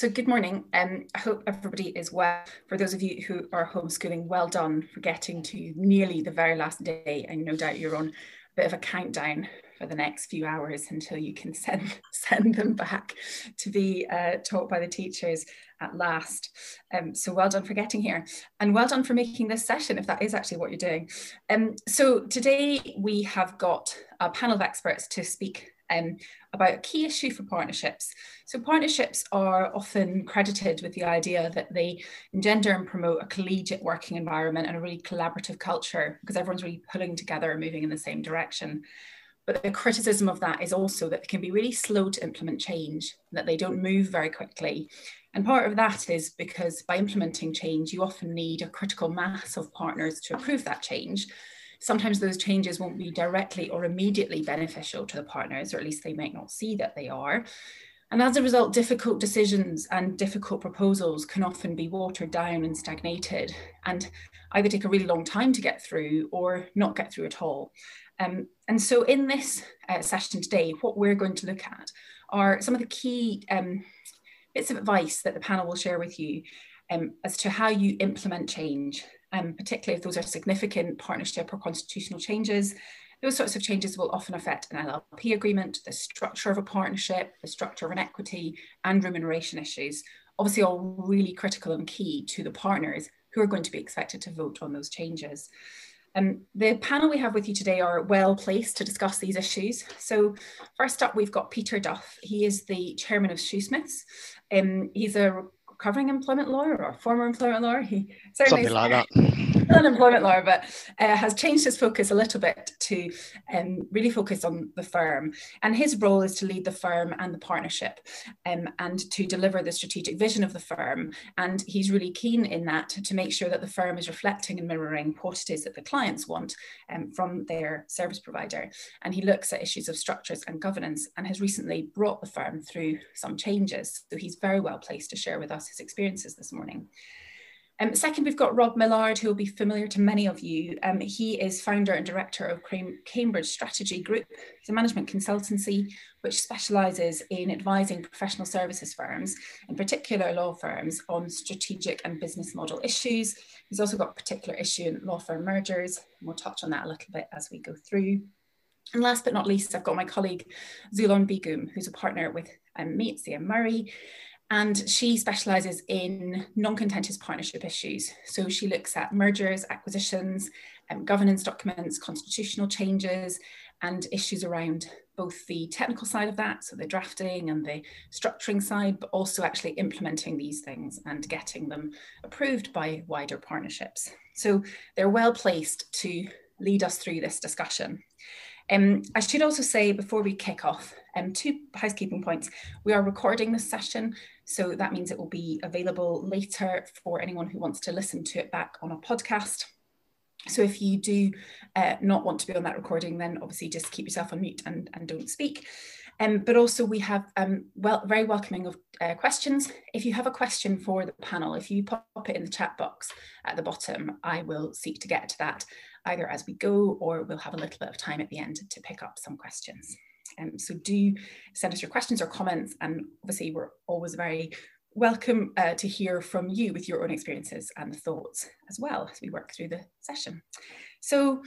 So good morning. Um, I hope everybody is well. For those of you who are homeschooling, well done for getting to nearly the very last day. And no doubt you're on a bit of a countdown for the next few hours until you can send, send them back to be uh, taught by the teachers at last. Um, so well done for getting here and well done for making this session if that is actually what you're doing. Um, so today we have got a panel of experts to speak um, about a key issue for partnerships. So partnerships are often credited with the idea that they engender and promote a collegiate working environment and a really collaborative culture because everyone's really pulling together and moving in the same direction. But the criticism of that is also that they can be really slow to implement change, that they don't move very quickly. And part of that is because by implementing change, you often need a critical mass of partners to approve that change sometimes those changes won't be directly or immediately beneficial to the partners, or at least they might not see that they are. And as a result, difficult decisions and difficult proposals can often be watered down and stagnated and either take a really long time to get through or not get through at all. Um, and so, in this uh, session today, what we're going to look at are some of the key um, bits of advice that the panel will share with you um, as to how you implement change um, particularly if those are significant partnership or constitutional changes. Those sorts of changes will often affect an LLP agreement, the structure of a partnership, the structure of an equity, and remuneration issues. Obviously, all really critical and key to the partners who are going to be expected to vote on those changes. Um, the panel we have with you today are well placed to discuss these issues. So first up, we've got Peter Duff. He is the chairman of Shoosmiths. Um, he's a recovering employment lawyer or former employment lawyer. He certainly something like that. An employment lawyer, but uh, has changed his focus a little bit to um, really focus on the firm. And his role is to lead the firm and the partnership um, and to deliver the strategic vision of the firm. And he's really keen in that to make sure that the firm is reflecting and mirroring what it is that the clients want um, from their service provider. And he looks at issues of structures and governance and has recently brought the firm through some changes. So he's very well placed to share with us his experiences this morning. Um, second, we've got Rob Millard, who will be familiar to many of you. Um, he is founder and director of Cambridge Strategy Group. It's a management consultancy which specialises in advising professional services firms, in particular law firms, on strategic and business model issues. He's also got a particular issue in law firm mergers, and we'll touch on that a little bit as we go through. And last but not least, I've got my colleague Zulon Begum, who's a partner with um, me at CM Murray and she specialises in non-contentious partnership issues. So she looks at mergers, acquisitions, um, governance documents, constitutional changes, and issues around both the technical side of that, so the drafting and the structuring side, but also actually implementing these things and getting them approved by wider partnerships. So they're well placed to lead us through this discussion. Um, I should also say before we kick off, um, two housekeeping points. We are recording this session, so that means it will be available later for anyone who wants to listen to it back on a podcast. So if you do uh, not want to be on that recording, then obviously just keep yourself on mute and, and don't speak. Um, but also we have um, well, very welcoming of uh, questions. If you have a question for the panel, if you pop it in the chat box at the bottom, I will seek to get to that either as we go or we'll have a little bit of time at the end to pick up some questions. Um, so do send us your questions or comments and obviously we're always very welcome uh, to hear from you with your own experiences and thoughts as well as we work through the session. So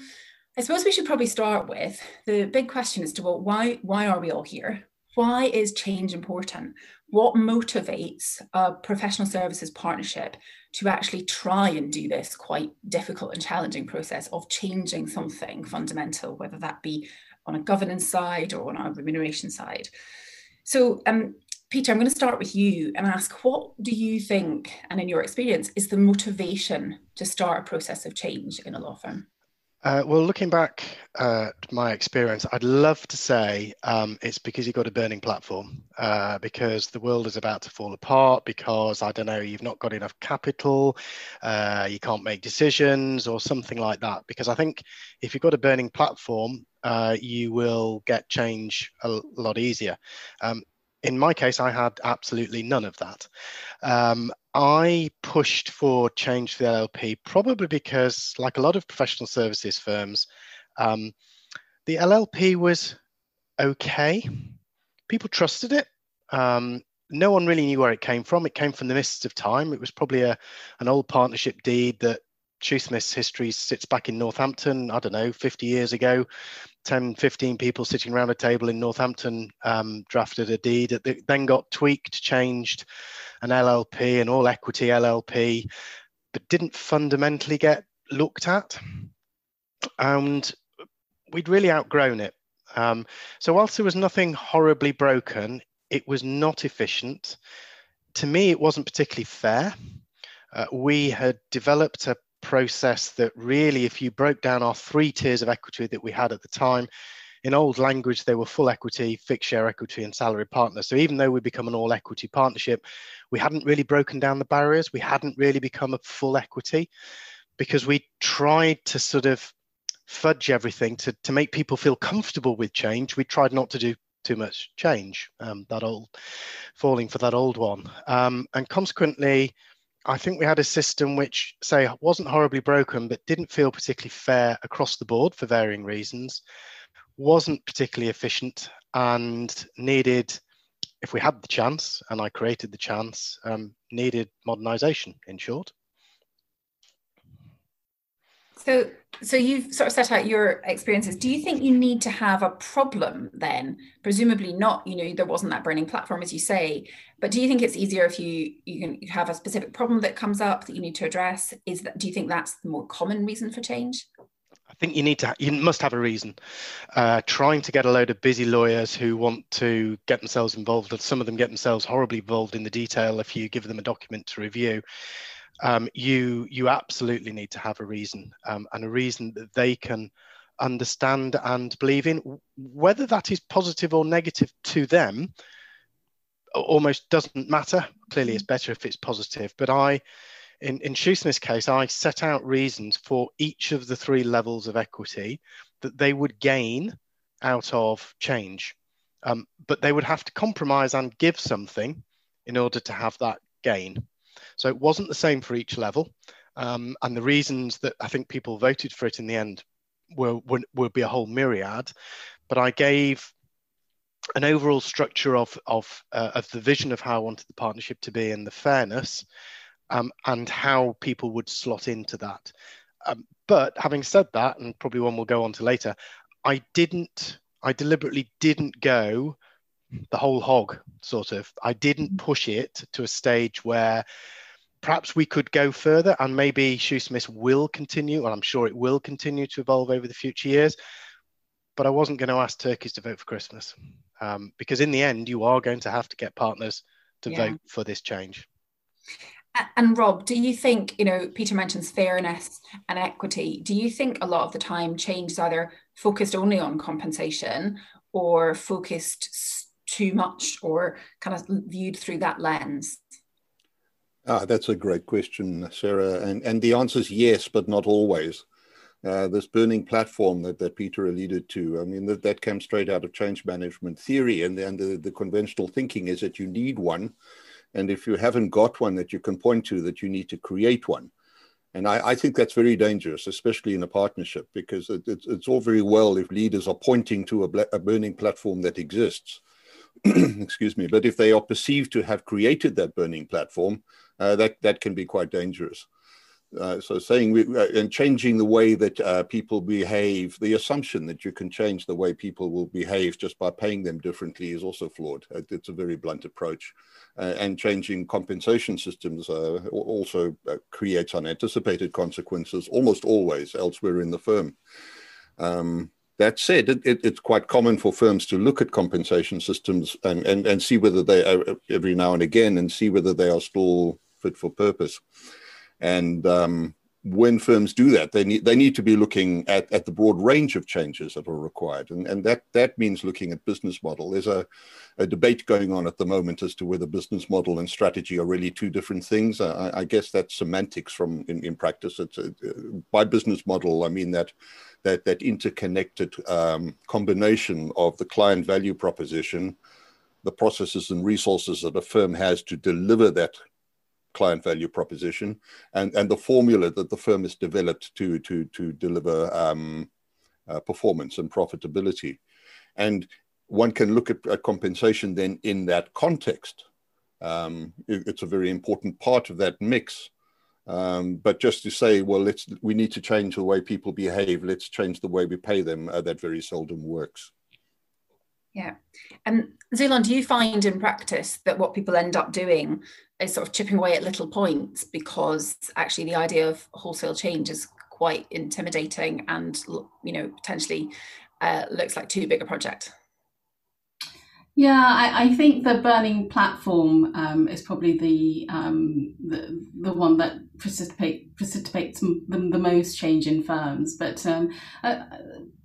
I suppose we should probably start with the big question as to well, why, why are we all here? Why is change important? What motivates a professional services partnership to actually try and do this quite difficult and challenging process of changing something fundamental, whether that be on a governance side or on a remuneration side. So, um, Peter, I'm going to start with you and ask what do you think, and in your experience, is the motivation to start a process of change in a law firm? Uh, well, looking back at my experience, I'd love to say um, it's because you've got a burning platform, uh, because the world is about to fall apart, because I don't know, you've not got enough capital, uh, you can't make decisions, or something like that. Because I think if you've got a burning platform, uh, you will get change a lot easier. Um, in my case, I had absolutely none of that. Um, I pushed for change for the LLP probably because, like a lot of professional services firms, um, the LLP was okay. People trusted it. Um, no one really knew where it came from. It came from the mists of time. It was probably a an old partnership deed that Shoosmith's history sits back in Northampton, I don't know, 50 years ago. 10, 15 people sitting around a table in Northampton um, drafted a deed that then got tweaked, changed, an LLP, an all equity LLP, but didn't fundamentally get looked at. And we'd really outgrown it. Um, so, whilst there was nothing horribly broken, it was not efficient. To me, it wasn't particularly fair. Uh, we had developed a process that really, if you broke down our three tiers of equity that we had at the time, in old language, they were full equity, fixed share equity, and salary partner. So even though we become an all equity partnership, we hadn't really broken down the barriers. We hadn't really become a full equity because we tried to sort of fudge everything to, to make people feel comfortable with change. We tried not to do too much change, um, that old falling for that old one. Um, and consequently, I think we had a system which, say, wasn't horribly broken, but didn't feel particularly fair across the board for varying reasons, wasn't particularly efficient, and needed, if we had the chance, and I created the chance, um, needed modernization, in short. So, so you've sort of set out your experiences. Do you think you need to have a problem then? Presumably not. You know, there wasn't that burning platform, as you say. But do you think it's easier if you you can you have a specific problem that comes up that you need to address? Is that do you think that's the more common reason for change? I think you need to, you must have a reason. Uh, trying to get a load of busy lawyers who want to get themselves involved, and some of them get themselves horribly involved in the detail if you give them a document to review, um, you you absolutely need to have a reason um, and a reason that they can understand and believe in. Whether that is positive or negative to them almost doesn't matter. Clearly, it's better if it's positive. But I, in in Shoosmith's case, I set out reasons for each of the three levels of equity that they would gain out of change. Um, but they would have to compromise and give something in order to have that gain. So it wasn't the same for each level. Um, and the reasons that I think people voted for it in the end will, will, be a whole myriad. But I gave an overall structure of, of, uh, of the vision of how I wanted the partnership to be and the fairness um, and how people would slot into that. Um, but having said that, and probably one we'll go on to later, I didn't, I deliberately didn't go the whole hog, sort of. I didn't push it to a stage where perhaps we could go further and maybe Shoosmith will continue, and I'm sure it will continue to evolve over the future years. But I wasn't going to ask turkeys to vote for Christmas um, because in the end, you are going to have to get partners to yeah. vote for this change. And Rob, do you think, you know, Peter mentions fairness and equity. Do you think a lot of the time change is either focused only on compensation or focused too much or kind of viewed through that lens? Ah, that's a great question, Sarah. And, and the answer is yes, but not always. Uh, this burning platform that, that Peter alluded to, I mean, that, that came straight out of change management theory. And, and the, the conventional thinking is that you need one. And if you haven't got one that you can point to, that you need to create one. And I, I think that's very dangerous, especially in a partnership, because it, it's, it's all very well if leaders are pointing to a, a burning platform that exists. Excuse me. But if they are perceived to have created that burning platform, uh, that that can be quite dangerous. Uh, so saying we, uh, and changing the way that uh, people behave, the assumption that you can change the way people will behave just by paying them differently is also flawed. It's a very blunt approach. Uh, and changing compensation systems uh, also creates unanticipated consequences almost always elsewhere in the firm. Um, that said, it, it, it's quite common for firms to look at compensation systems and, and, and see whether they are every now and again and see whether they are still fit for purpose. And um, when firms do that, they need they need to be looking at, at the broad range of changes that are required, and and that that means looking at business model. There's a, a debate going on at the moment as to whether business model and strategy are really two different things. I, I guess that's semantics from in, in practice. It's a, by business model, I mean that that that interconnected um, combination of the client value proposition, the processes and resources that a firm has to deliver that client value proposition and, and the formula that the firm has developed to, to, to deliver um, uh, performance and profitability. And one can look at, at, compensation then in that context um, it, it's a very important part of that mix. Um, but just to say, well, let's we need to change the way people behave. Let's change the way we pay them. Uh, that very seldom works. Yeah. And Zulon, do you find in practice that what people end up doing is sort of chipping away at little points because actually the idea of wholesale change is quite intimidating and you know potentially uh, looks like too big a project? Yeah, I, I, think the burning platform um, is probably the, um, the, the one that precipitate, precipitates the, the, most change in firms. But um, uh,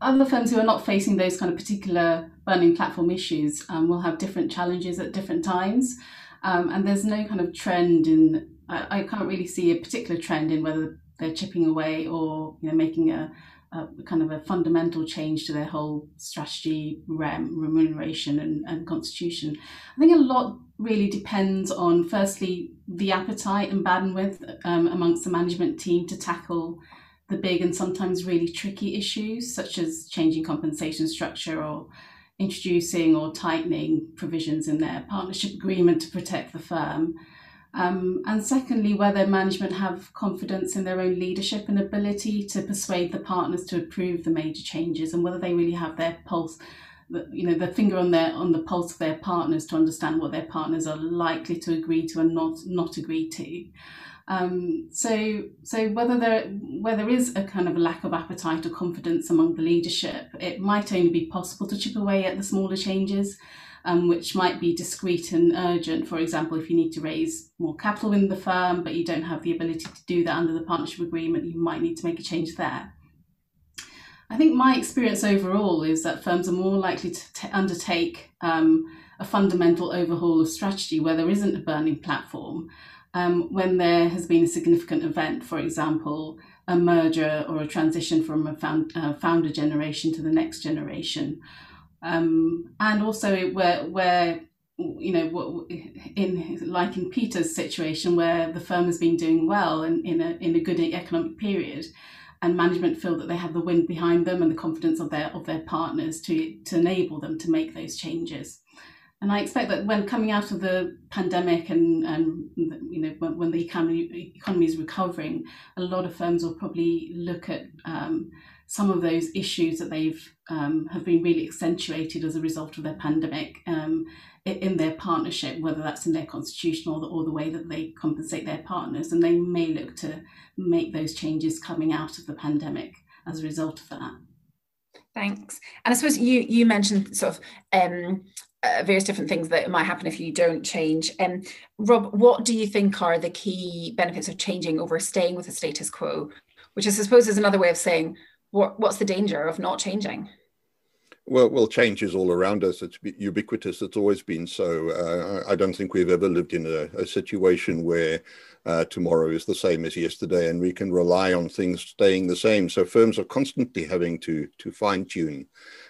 other firms who are not facing those kind of particular burning platform issues um, will have different challenges at different times. Um, and there's no kind of trend in. I, I, can't really see a particular trend in whether they're chipping away or you know making a a kind of a fundamental change to their whole strategy, rem, remuneration, and, and constitution. I think a lot really depends on, firstly, the appetite and bandwidth um, amongst the management team to tackle the big and sometimes really tricky issues, such as changing compensation structure or introducing or tightening provisions in their partnership agreement to protect the firm. Um, and secondly, whether management have confidence in their own leadership and ability to persuade the partners to approve the major changes, and whether they really have their pulse, you know, the finger on their on the pulse of their partners to understand what their partners are likely to agree to and not not agree to. Um, so, so whether there where there is a kind of lack of appetite or confidence among the leadership, it might only be possible to chip away at the smaller changes um, which might be discrete and urgent. For example, if you need to raise more capital in the firm, but you don't have the ability to do that under the partnership agreement, you might need to make a change there. I think my experience overall is that firms are more likely to t- undertake um, a fundamental overhaul of strategy where there isn't a burning platform. Um, when there has been a significant event, for example, a merger or a transition from a found, uh, founder generation to the next generation, um, and also where where you know in like in Peter's situation where the firm has been doing well and in a in a good economic period and management feel that they have the wind behind them and the confidence of their of their partners to to enable them to make those changes and I expect that when coming out of the pandemic and, and you know when, when the economy economy is recovering, a lot of firms will probably look at um, some of those issues that they've um, have been really accentuated as a result of their pandemic um, in their partnership, whether that's in their constitution or the, or the way that they compensate their partners, and they may look to make those changes coming out of the pandemic as a result of that. Thanks. And I suppose you you mentioned sort of um, uh, various different things that might happen if you don't change. Um, Rob, what do you think are the key benefits of changing over staying with the status quo? Which I suppose is another way of saying what, what's the danger of not changing? Well, well, change is all around us. It's ubiquitous. It's always been so. Uh, I don't think we've ever lived in a, a situation where uh, tomorrow is the same as yesterday, and we can rely on things staying the same. So firms are constantly having to to fine tune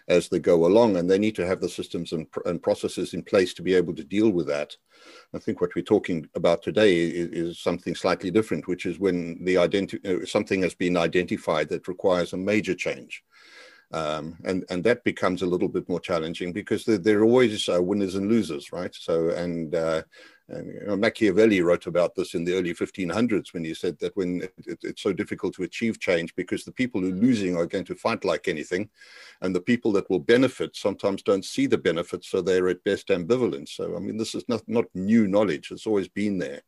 as they go along, and they need to have the systems and, and processes in place to be able to deal with that. I think what we're talking about today is, is something slightly different, which is when the identi- uh, something has been identified that requires a major change. Um, and and that becomes a little bit more challenging because there, there are always uh, winners and losers, right? So and uh, and, you know, Machiavelli wrote about this in the early 1500s when he said that when it, it, it's so difficult to achieve change because the people who are losing are going to fight like anything, and the people that will benefit sometimes don't see the benefits, so they're at best ambivalent. So I mean, this is not not new knowledge; it's always been there,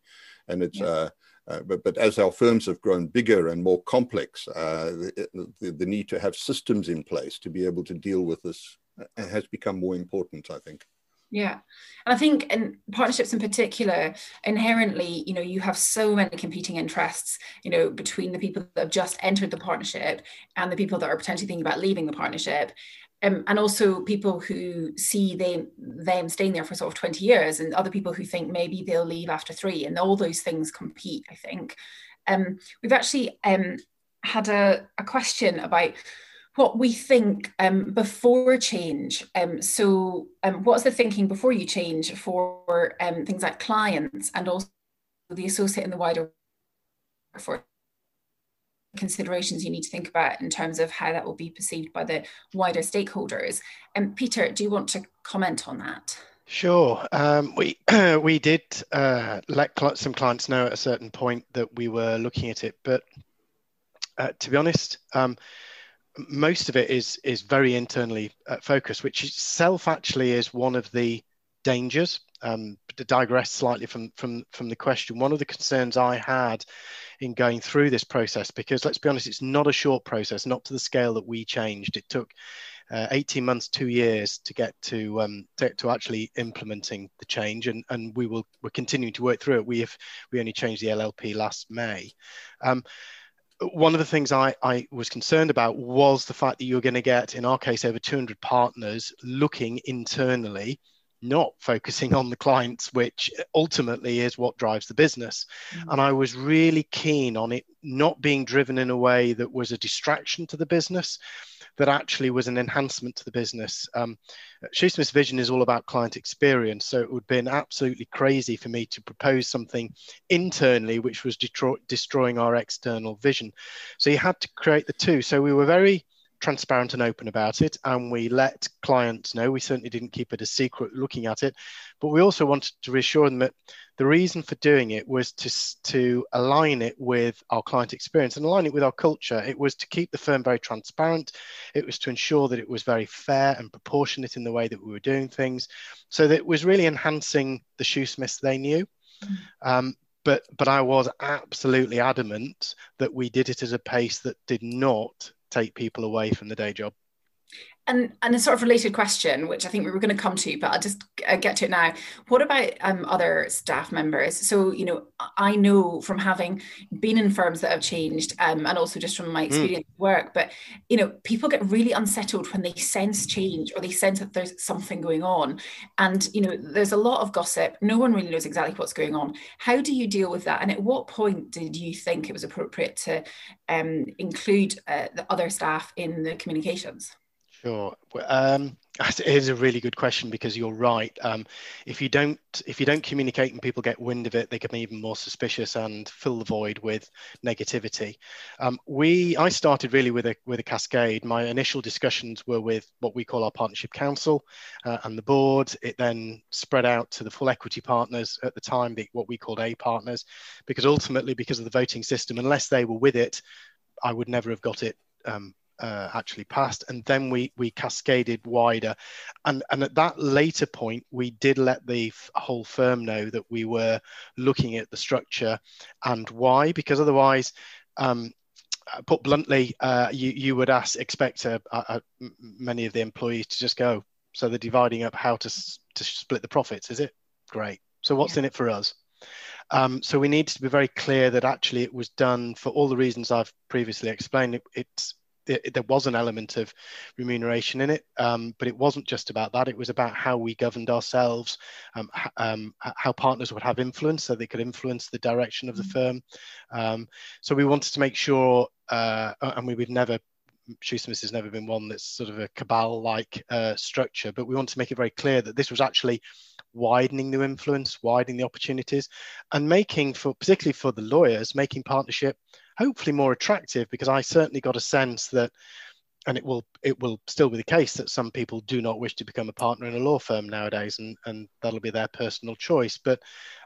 and it's. Yeah. Uh, uh, but, but as our firms have grown bigger and more complex, uh, the, the, the, need to have systems in place to be able to deal with this uh, has become more important, I think. Yeah. And I think in partnerships in particular, inherently, you know, you have so many competing interests, you know, between the people that have just entered the partnership and the people that are potentially thinking about leaving the partnership. Um, and also people who see them them staying there for sort of 20 years and other people who think maybe they'll leave after three and all those things compete, I think. Um, we've actually um, had a, a question about what we think um, before change. Um, so, um, what's the thinking before you change for um, things like clients and also the associate in the wider for considerations you need to think about in terms of how that will be perceived by the wider stakeholders. And um, Peter, do you want to comment on that? Sure. Um, we we did uh, let cl- some clients know at a certain point that we were looking at it, but uh, to be honest, um, most of it is is very internally uh, focused, which itself actually is one of the dangers. Um, to digress slightly from from from the question, one of the concerns I had in going through this process, because let's be honest, it's not a short process, not to the scale that we changed. It took uh, 18 months, two years to get to, um, to, to actually implementing the change, and, and we will we're continuing to work through it. We have we only changed the LLP last May. Um, one of the things I, I was concerned about was the fact that you're going to get, in our case, over 200 partners looking internally not focusing on the clients, which ultimately is what drives the business. Mm-hmm. And I was really keen on it not being driven in a way that was a distraction to the business, that actually was an enhancement to the business. Um, Shoosmith's vision is all about client experience, so it would have been absolutely crazy for me to propose something internally which was destroying our external vision. So you had to create the two. So we were very transparent and open about it and we let clients know. We certainly didn't keep it a secret looking at it. But we also wanted to reassure them that the reason for doing it was to, to align it with our client experience and align it with our culture. It was to keep the firm very transparent. It was to ensure that it was very fair and proportionate in the way that we were doing things. So that it was really enhancing the Shoosmiths they knew. Mm. um, but but I was absolutely adamant that we did it at a pace that did not take people away from the day job. And, and a sort of related question, which I think we were going to come to, but I'll just uh, get to it now. What about um, other staff members? So, you know, I know from having been in firms that have changed um, and also just from my hmm. experience mm. work, but, you know, people get really unsettled when they sense change or they sense that there's something going on. And, you know, there's a lot of gossip. No one really knows exactly what's going on. How do you deal with that? And at what point did you think it was appropriate to um, include uh, the other staff in the communications? Sure. Um, it is a really good question because you're right. Um, if you don't if you don't communicate and people get wind of it, they can be even more suspicious and fill the void with negativity. Um, we I started really with a with a cascade. My initial discussions were with what we call our partnership council uh, and the board. It then spread out to the full equity partners at the time, what we called A partners, because ultimately because of the voting system, unless they were with it, I would never have got it um, uh, actually passed, and then we we cascaded wider, and and at that later point, we did let the f- whole firm know that we were looking at the structure and why, because otherwise. Um, put bluntly, uh, you you would ask expect a, a, a, many of the employees to just go. So they're dividing up how to to split the profits. Is it great? So what's yeah. in it for us? Um, so we need to be very clear that actually it was done for all the reasons I've previously explained. It, it's it, there was an element of remuneration in it, um, but it wasn't just about that. It was about how we governed ourselves, um, um, how partners would have influence, so they could influence the direction of the mm. firm. Um, so we wanted to make sure, uh, and we would never. Shoosmiths has never been one that's sort of a cabal-like uh, structure, but we want to make it very clear that this was actually widening the influence, widening the opportunities, and making for particularly for the lawyers, making partnership hopefully more attractive because I certainly got a sense that and it will it will still be the case that some people do not wish to become a partner in a law firm nowadays and and that'll be their personal choice. But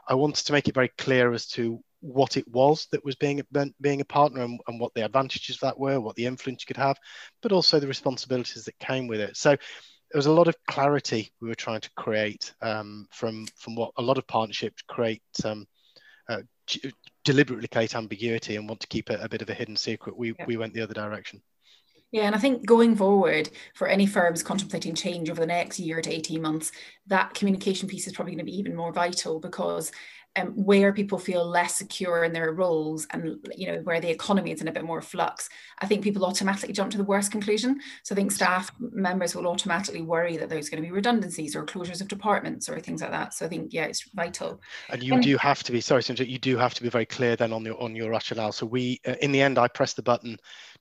i wanted to make it very clear as to what it was that was being being a partner and, and what the advantages that were what the influence you could have but also the responsibilities that came with it. So there was a lot of clarity we were trying to create um, from from what a lot of partnerships create um, uh, deliberately create ambiguity and want to keep it a bit of a hidden secret, we, yeah. we went the other direction. Yeah, and I think going forward for any firms contemplating change over the next year to 18 months, that communication piece is probably going to be even more vital because um, where people feel less secure in their roles and you know where the economy is in a bit more flux i think people automatically jump to the worst conclusion. So i think staff members will automatically worry that there's going to be redundancies or closures of departments or things like that. So i think yeah it's vital. And you do have to be sorry you do have to be very clear then on your on your rationale. So we uh, in the end i pressed the button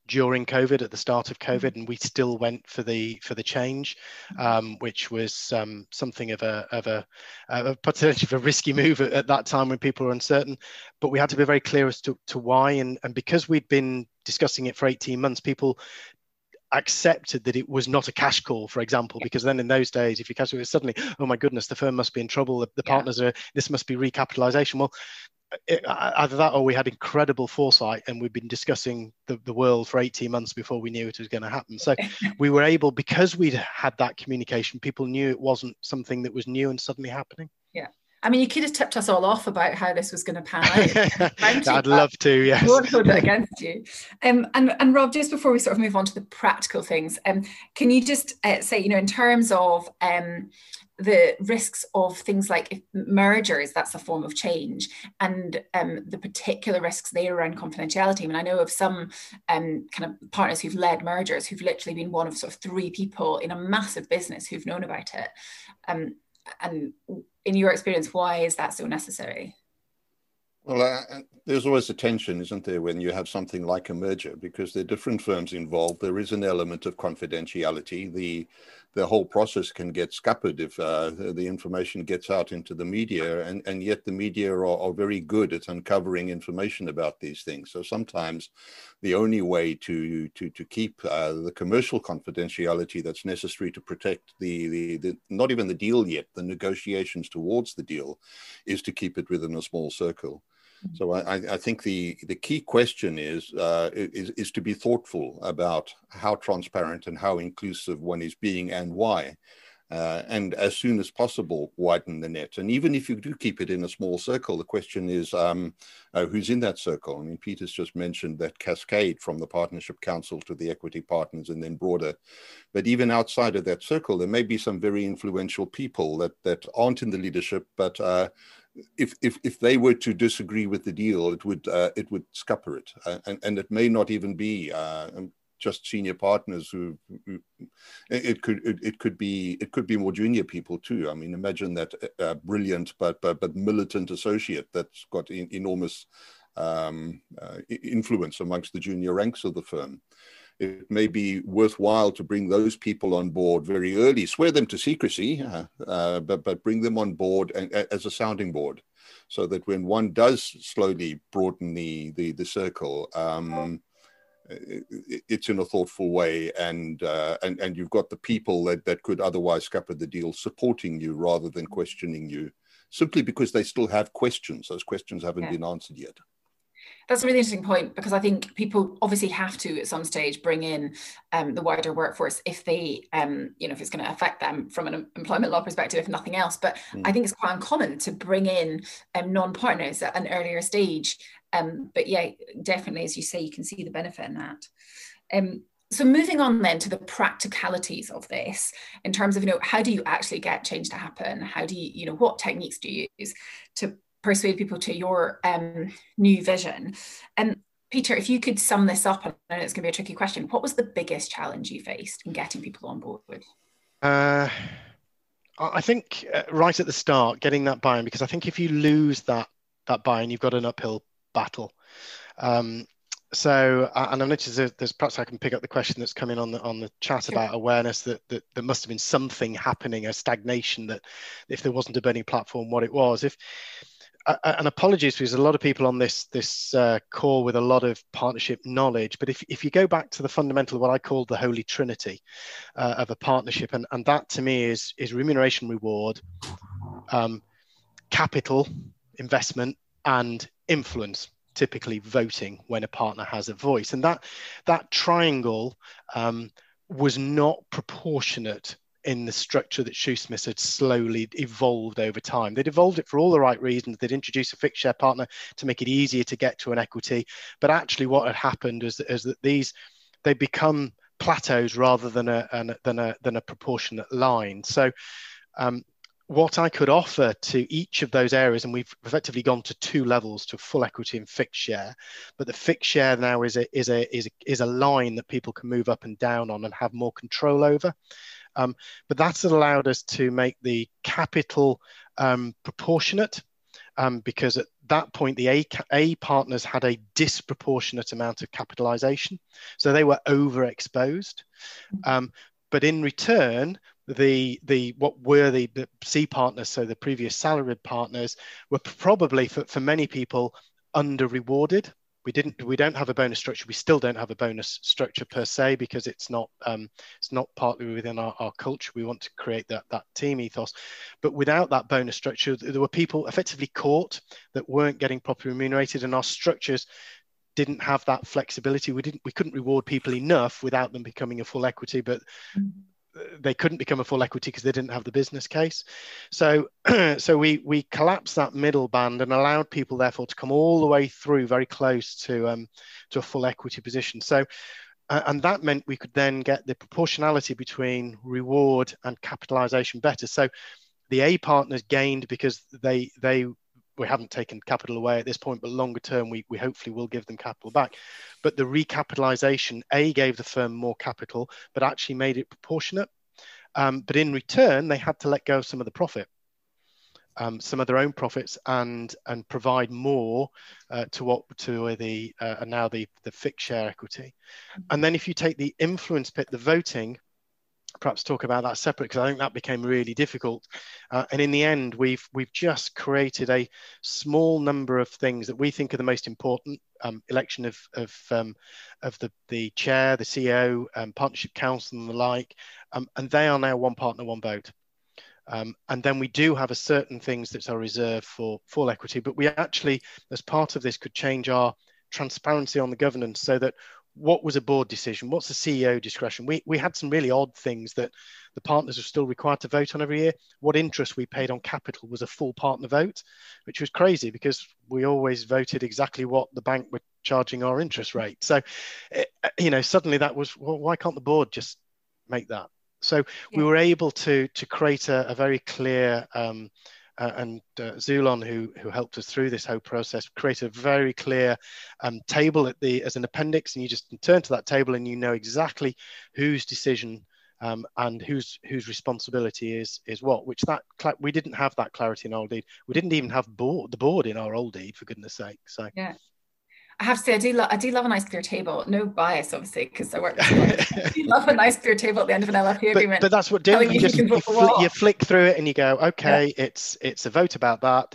during COVID, at the start of COVID, mm-hmm. and we still went for the for the change, mm-hmm. um, which was um, something of a of a, a potentially of a risky move at, at, that time when people were uncertain. But we had to be very clear as to, to why, and and because we'd been discussing it for 18 months, people accepted that it was not a cash call, for example, because then in those days, if you cash it was suddenly, oh my goodness, the firm must be in trouble. The, the yeah. partners are, this must be recapitalization. Well, it, either that or we had incredible foresight and we've been discussing the, the world for 18 months before we knew it was going to happen. So we were able, because we'd had that communication, people knew it wasn't something that was new and suddenly happening. Yeah. I mean, you could have tipped us all off about how this was going to pan out. I'd love to, yes. Won't hold it against you. Um, and, and Rob, just before we sort of move on to the practical things, um, can you just uh, say, you know, in terms of um, the risks of things like mergers, that's a form of change, and um, the particular risks there around confidentiality. I mean, I know of some um, kind of partners who've led mergers who've literally been one of sort of three people in a massive business who've known about it. Um, and in your experience, why is that so necessary? Well, uh, there's always a tension, isn't there, when you have something like a merger, because there are different firms involved. There is an element of confidentiality. The the whole process can get scuppered if uh, the information gets out into the media, and, and yet the media are, are, very good at uncovering information about these things. So sometimes the only way to to to keep uh, the commercial confidentiality that's necessary to protect the, the, the not even the deal yet, the negotiations towards the deal, is to keep it within a small circle. So I, I, think the, the key question is, uh, is, is to be thoughtful about how transparent and how inclusive one is being and why. Uh, and as soon as possible, widen the net. And even if you do keep it in a small circle, the question is um, uh, who's in that circle? I mean, Peter's just mentioned that cascade from the Partnership Council to the equity partners and then broader. But even outside of that circle, there may be some very influential people that, that aren't in the leadership, but uh, if, if if they were to disagree with the deal, it would uh, it would scupper it, uh, and and it may not even be uh, just senior partners who, who it could it, it, could be it could be more junior people too. I mean, imagine that uh, brilliant but, but but militant associate that's got in, enormous um, uh, influence amongst the junior ranks of the firm it may be worthwhile to bring those people on board very early, swear them to secrecy, uh, uh, but, but bring them on board and, as a sounding board so that when one does slowly broaden the, the, the circle, um, it's in a thoughtful way and, uh, and, and you've got the people that, that could otherwise scupper the deal supporting you rather than questioning you simply because they still have questions. Those questions haven't yeah. been answered yet. That's a really interesting point because I think people obviously have to at some stage bring in um, the wider workforce if they, um, you know, if it's going to affect them from an employment law perspective, if nothing else. But mm. I think it's quite uncommon to bring in um, non-partners at an earlier stage. Um, but yeah, definitely, as you say, you can see the benefit in that. Um, so moving on then to the practicalities of this in terms of you know how do you actually get change to happen how do you you know what techniques do you use to persuade people to your um, new vision. And Peter, if you could sum this up, and I know it's going to be a tricky question, what was the biggest challenge you faced in getting people on board with? Uh, I think uh, right at the start, getting that buy-in, because I think if you lose that that buy-in, you've got an uphill battle. Um, so, uh, and I noticed there's, there's, perhaps I can pick up the question that's coming on the on the chat sure. about awareness that, that there must have been something happening, a stagnation that if there wasn't a burning platform, what it was. If and apologies because a lot of people on this this uh, call with a lot of partnership knowledge but if, if you go back to the fundamental what i call the holy trinity uh, of a partnership and, and that to me is is remuneration reward um, capital investment and influence typically voting when a partner has a voice. And that that triangle um, was not proportionate in the structure that Shoosmiths had slowly evolved over time. They'd evolved it for all the right reasons. They'd introduced a fixed share partner to make it easier to get to an equity. But actually, what had happened is, is that these they become plateaus rather than a, an, than a than a proportionate line. So. Um, what I could offer to each of those areas, and we've effectively gone to two levels to full equity and fixed share, but the fixed share now is a is a is a, is a line that people can move up and down on and have more control over. Um, but that's allowed us to make the capital um, proportionate um, because at that point the A, A partners had a disproportionate amount of capitalization. So they were overexposed. Um, but in return, the the what were the, the C partners, so the previous salaried partners, were probably for, for many people under rewarded we didn't we don't have a bonus structure. We still don't have a bonus structure per se because it's not um, it's not partly within our, our culture. We want to create that that team ethos. But without that bonus structure there were people effectively caught that weren't getting properly remunerated and our structures didn't have that flexibility. We didn't we couldn't reward people enough without them becoming a full equity but mm-hmm they couldn't become a full equity because they didn't have the business case. So, so we we collapsed that middle band and allowed people therefore to come all the way through very close to um, to a full equity position. So, uh, and that meant we could then get the proportionality between reward and capitalization better. So, the A partners gained because they they we haven't taken capital away at this point, but longer term, we, we hopefully will give them capital back. But the recapitalization, A, gave the firm more capital, but actually made it proportionate. Um, but in return, they had to let go of some of the profit. Um, some of their own profits and and provide more uh, to what to the uh, now the the fixed share equity, and then if you take the influence bit, the voting, perhaps talk about that separate because I think that became really difficult. Uh, and in the end, we've we've just created a small number of things that we think are the most important: um, election of of um, of the the chair, the CEO, um, partnership council, and the like. Um, and they are now one partner, one vote. Um, and then we do have a certain things that are reserved for full equity, but we actually, as part of this, could change our transparency on the governance so that what was a board decision? What's the CEO discretion? We, we had some really odd things that the partners are still required to vote on every year. What interest we paid on capital was a full partner vote, which was crazy because we always voted exactly what the bank were charging our interest rate. So, eh, you know, suddenly that was, well, why can't the board just make that? So yeah. we were able to to create a, a very clear um, uh, and uh, Zulon, who, who helped us through this whole process, created a very clear um, table at the as an appendix, and you just turn to that table and you know exactly whose decision um, and whose whose responsibility is is what. Which that we didn't have that clarity in our old deed. We didn't even have board the board in our old deed, for goodness sake. So yeah. I have to say, I do, lo- I do love a nice clear table. No bias, obviously, because I work. I love a nice clear table at the end of an agreement. But, but that's what doing. You, you, you, fl- you, flick through it and you go, okay, yeah. it's it's a vote about that.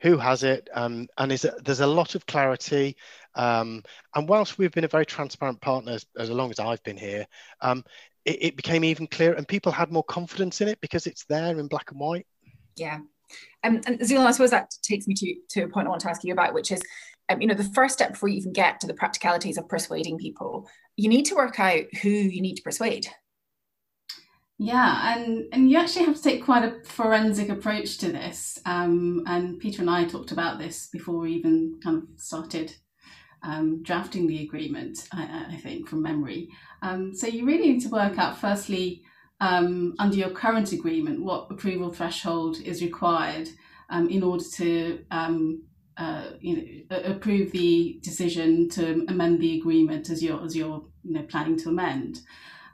Who has it? Um, and is it, there's a lot of clarity. Um, and whilst we've been a very transparent partner as, as long as I've been here, um, it, it became even clearer, and people had more confidence in it because it's there in black and white. Yeah. Um, and Zulon, I suppose that takes me to, to a point I want to ask you about, which is um, you know, the first step before you even get to the practicalities of persuading people, you need to work out who you need to persuade. Yeah, and and you actually have to take quite a forensic approach to this. Um, and Peter and I talked about this before we even kind of started um, drafting the agreement. I, I, think from memory. Um, so you really need to work out firstly um, under your current agreement what approval threshold is required um, in order to um, uh, you know, approve the decision to amend the agreement as you're as you're you know planning to amend,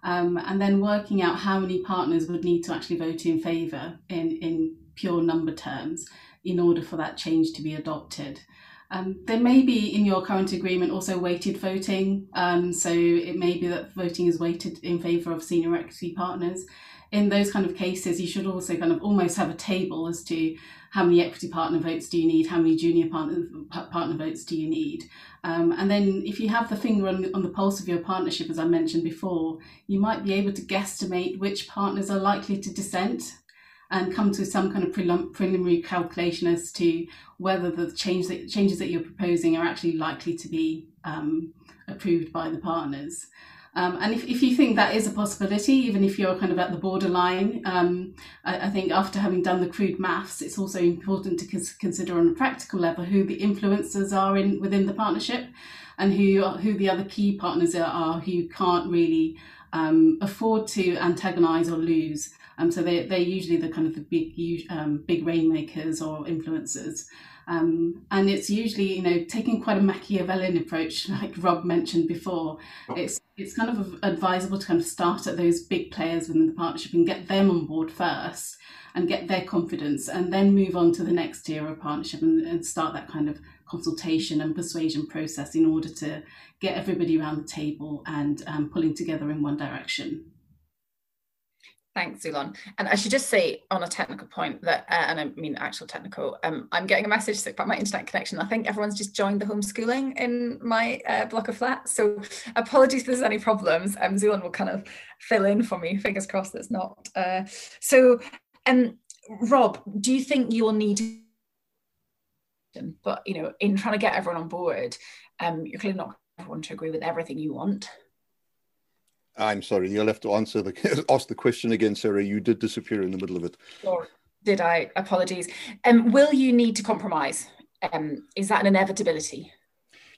um, and then working out how many partners would need to actually vote in favour in in pure number terms in order for that change to be adopted. Um, there may be in your current agreement also weighted voting, um, so it may be that voting is weighted in favour of senior equity partners. In those kind of cases, you should also kind of almost have a table as to how many equity partner votes do you need, how many junior partner, partner votes do you need. Um, and then if you have the finger on, on the pulse of your partnership, as I mentioned before, you might be able to guesstimate which partners are likely to dissent and come to some kind of prelim- preliminary calculation as to whether the change that, changes that you're proposing are actually likely to be um, approved by the partners. Um, and if, if you think that is a possibility, even if you're kind of at the borderline, um, I, I, think after having done the crude maths, it's also important to cons- consider on a practical level who the influencers are in within the partnership and who, who the other key partners are who can't really um, afford to antagonize or lose. Um, so they, they're usually the kind of the big, um, big rainmakers or influencers. Um, and it's usually, you know, taking quite a Machiavellian approach, like Rob mentioned before. It's it's kind of advisable to kind of start at those big players within the partnership and get them on board first and get their confidence and then move on to the next tier of partnership and, and start that kind of consultation and persuasion process in order to get everybody around the table and um, pulling together in one direction. Thanks, Zulon. And I should just say on a technical point that, uh, and I mean actual technical, um, I'm getting a message about my internet connection. I think everyone's just joined the homeschooling in my uh, block of flats. So apologies if there's any problems. Um, Zulon will kind of fill in for me. Fingers crossed it's not. Uh, so, um, Rob, do you think you will need but you know, in trying to get everyone on board, um, you're clearly not everyone to agree with everything you want. I'm sorry, you'll have to answer the ask the question again, Sarah. You did disappear in the middle of it. Or did I? Apologies. Um, will you need to compromise? Um, is that an inevitability?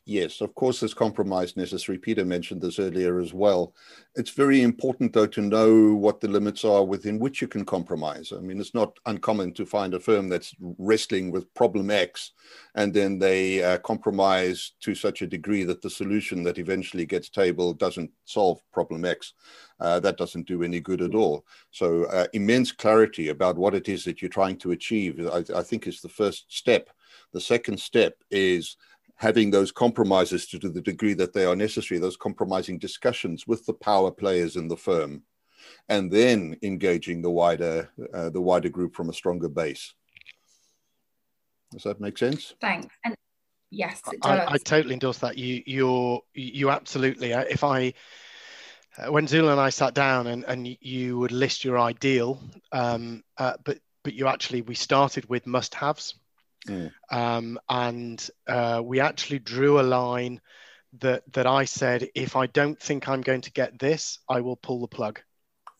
Yes, of course, there's compromise necessary. Peter mentioned this earlier as well. It's very important, though, to know what the limits are within which you can compromise. I mean, it's not uncommon to find a firm that's wrestling with problem X and then they uh, compromise to such a degree that the solution that eventually gets tabled doesn't solve problem X. Uh, that doesn't do any good at all. So, uh, immense clarity about what it is that you're trying to achieve, I, I think, is the first step. The second step is having those compromises to the degree that they are necessary, those compromising discussions with the power players in the firm, and then engaging the wider uh, the wider group from a stronger base. Does that make sense? Thanks. And yes, I, I, totally endorse that. You you're you absolutely. Uh, if I uh, when Zula and I sat down and, and you would list your ideal, um, uh, but but you actually we started with must haves Mm. Um, and uh, we actually drew a line that that I said, if I don't think I'm going to get this, I will pull the plug.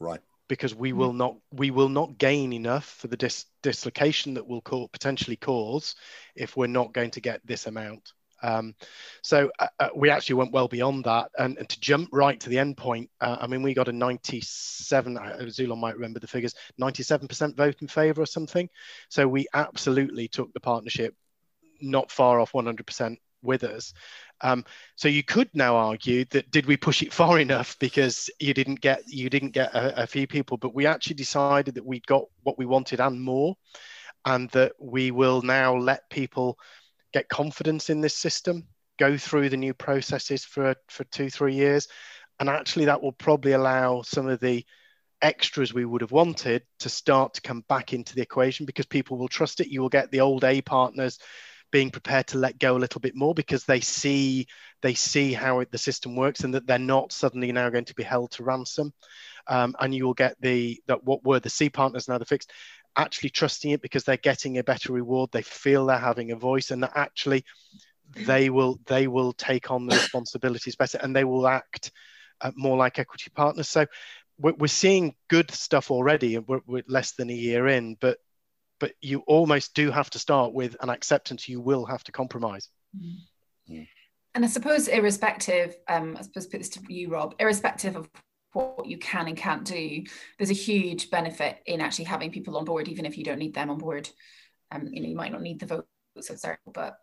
Right. Because we mm. will not we will not gain enough for the dis- dislocation that will co- potentially cause if we're not going to get this amount. Um, so uh, uh, we actually went well beyond that. And, and to jump right to the end point, uh, I mean, we got a 97, uh, Zulon might remember the figures, 97% vote in favor or something. So we absolutely took the partnership not far off 100% with us. Um, so you could now argue that did we push it far enough because you didn't get you didn't get a, a few people, but we actually decided that we got what we wanted and more, and that we will now let people get confidence in this system, go through the new processes for, for two, three years. And actually, that will probably allow some of the extras we would have wanted to start to come back into the equation because people will trust it. You will get the old A partners being prepared to let go a little bit more because they see they see how it, the system works and that they're not suddenly now going to be held to ransom. Um, and you will get the that what were the C partners now the fixed actually trusting it because they're getting a better reward. They feel they're having a voice and that actually they will they will take on the responsibilities better and they will act uh, more like equity partners. So we're, we're seeing good stuff already and we're, we're, less than a year in but but you almost do have to start with an acceptance you will have to compromise. Mm-hmm. and i suppose irrespective um i suppose put this to you rob irrespective of what you can and can't do, there's a huge benefit in actually having people on board, even if you don't need them on board. Um, you know, you might not need the votes of but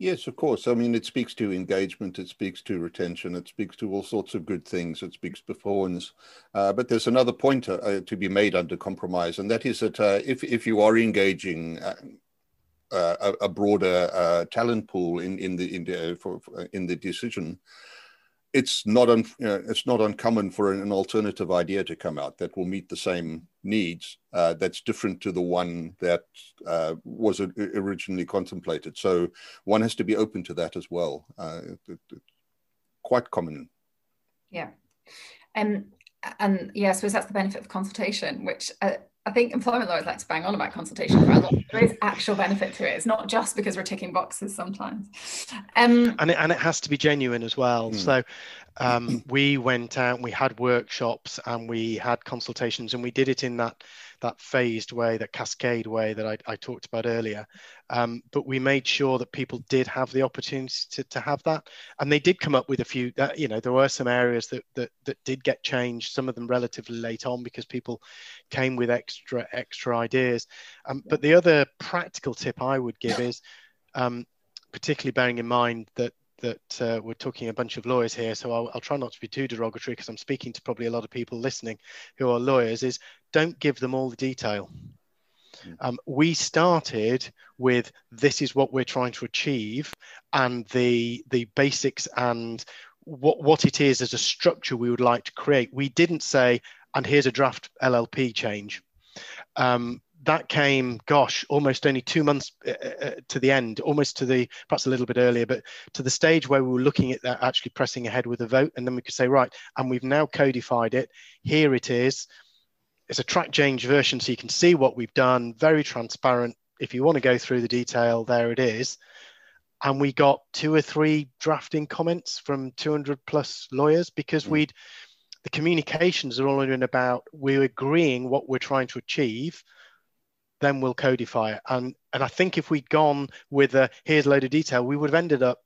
Yes, of course. I mean, it speaks to engagement, it speaks to retention, it speaks to all sorts of good things, it speaks performance. Uh, but there's another point uh, to be made under compromise, and that is that uh, if, if you are engaging uh, uh, a, a, broader uh, talent pool in, in the in the, for, in the decision, it's not un, you know, it's not uncommon for an, alternative idea to come out that will meet the same needs uh, that's different to the one that uh, was originally contemplated. So one has to be open to that as well. Uh, it, it, quite common. Yeah, and and yeah, I suppose that's the benefit of consultation, which uh, I think employment lawyers like to bang on about consultation quite a lot. There is actual benefit to it. It's not just because we're ticking boxes sometimes. Um, and, it, and it has to be genuine as well. Mm. So um, we went out, we had workshops and we had consultations and we did it in that that phased way, that cascade way that I, I talked about earlier. Um, but we made sure that people did have the opportunity to, to have that. And they did come up with a few, uh, you know, there were some areas that, that, that did get changed, some of them relatively late on because people came with extra, extra ideas. Um, but the other practical tip I would give is, um, particularly bearing in mind that that uh, we're talking a bunch of lawyers here, so I'll, I'll try not to be too derogatory because I'm speaking to probably a lot of people listening who are lawyers, is don't give them all the detail. Hmm. Um, we started with this is what we're trying to achieve and the the basics and what what it is as a structure we would like to create. We didn't say and here's a draft LLP change. Um, that came, gosh, almost only two months uh, uh, uh, to the end, almost to the, perhaps a little bit earlier, but to the stage where we were looking at that, actually pressing ahead with a vote. And then we could say, right, and we've now codified it. Here it is. It's a track change version, so you can see what we've done, very transparent. If you want to go through the detail, there it is. And we got two or three drafting comments from 200 plus lawyers because mm. we'd, the communications are all in about we're agreeing what we're trying to achieve then we'll codify it. And and I think if we'd gone with a here's a load of detail, we would have ended up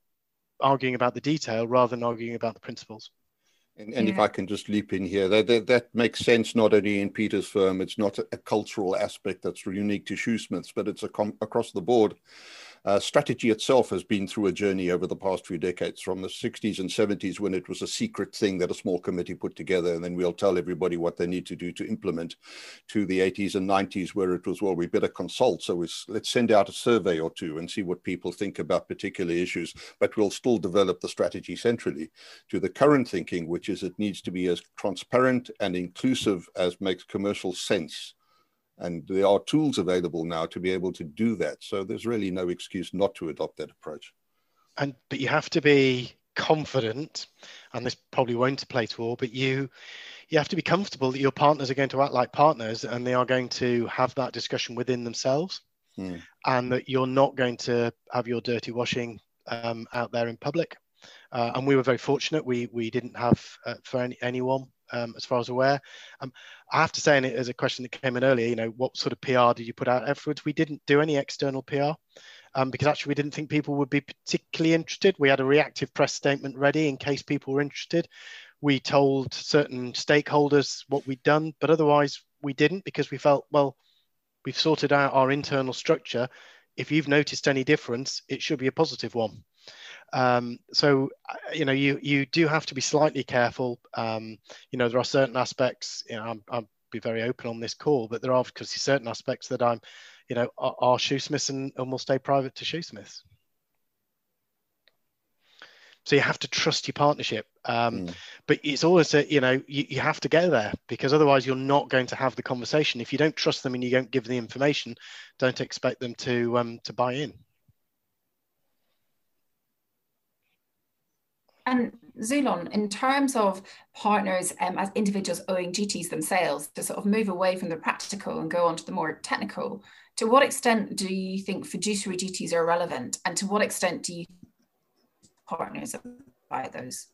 arguing about the detail rather than arguing about the principles. And, and yeah. if I can just leap in here, that, that, that, makes sense not only in Peter's firm, it's not a, a cultural aspect that's unique to Shoosmiths, but it's a com- across the board. Uh, strategy itself has been through a journey over the past few decades from the 60s and 70s when it was a secret thing that a small committee put together and then we'll tell everybody what they need to do to implement to the 80s and 90s where it was well we better consult so let's send out a survey or two and see what people think about particular issues but we'll still develop the strategy centrally to the current thinking which is it needs to be as transparent and inclusive as makes commercial sense and there are tools available now to be able to do that. So there's really no excuse not to adopt that approach. And but you have to be confident, and this probably won't play to all, but you you have to be comfortable that your partners are going to act like partners and they are going to have that discussion within themselves. Hmm. And that you're not going to have your dirty washing um, out there in public. Uh, and we were very fortunate. We we didn't have uh, for any, anyone um, as far as aware. Um, I have to say, and it is a question that came in earlier, you know, what sort of PR did you put out afterwards? We didn't do any external PR um, because actually we didn't think people would be particularly interested. We had a reactive press statement ready in case people were interested. We told certain stakeholders what we'd done, but otherwise we didn't because we felt, well, we've sorted out our internal structure. If you've noticed any difference, it should be a positive one. Um, so uh, you know you you do have to be slightly careful. Um, you know there are certain aspects. You know I'm, I'll be very open on this call, but there are because certain aspects that I'm, you know, are, are Shoosmiths and, and will stay private to Shoosmiths. So you have to trust your partnership, um, mm. but it's always a, you know you, you have to go there because otherwise you're not going to have the conversation. If you don't trust them and you don't give the information, don't expect them to um, to buy in. And Zulon, in terms of partners um, as individuals owing duties themselves to sort of move away from the practical and go on to the more technical, to what extent do you think fiduciary duties are relevant and to what extent do you partners apply those?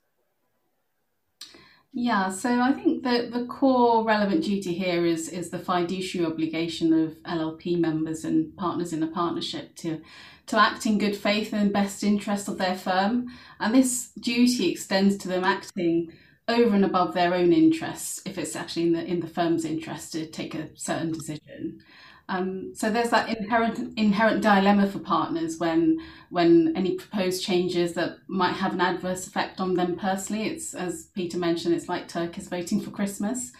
Yeah, so I think the, the core relevant duty here is is the fiduciary obligation of LLP members and partners in a partnership to to act in good faith and best interest of their firm. And this duty extends to them acting over and above their own interests if it's actually in the in the firm's interest to take a certain decision. Um, so there's that inherent inherent dilemma for partners when when any proposed changes that might have an adverse effect on them personally. It's as Peter mentioned, it's like turkeys voting for Christmas.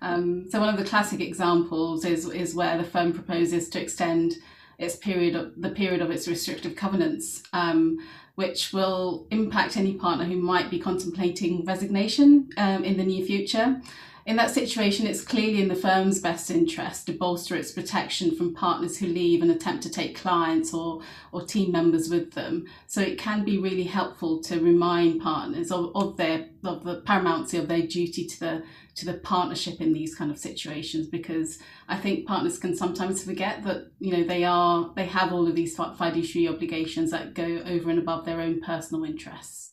Um, so one of the classic examples is is where the firm proposes to extend its period of the period of its restrictive covenants. Um, which will impact any partner who might be contemplating resignation um, in the near future. In that situation, it's clearly in the firm's best interest to bolster its protection from partners who leave and attempt to take clients or, or team members with them. So it can be really helpful to remind partners of, of their of the paramountcy of their duty to the to the partnership in these kind of situations because I think partners can sometimes forget that you know they are they have all of these fiduciary obligations that go over and above their own personal interests.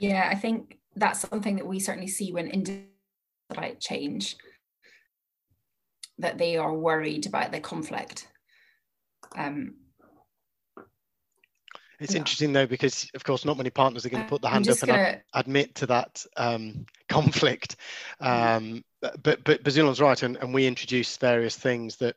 Yeah, I think that's something that we certainly see when individuals about change, that they are worried about the conflict. Um, it's yeah. interesting though because of course not many partners are going to put the hand up and ad- admit to that um, conflict. Um, but but Bazilon's right, and, and we introduced various things that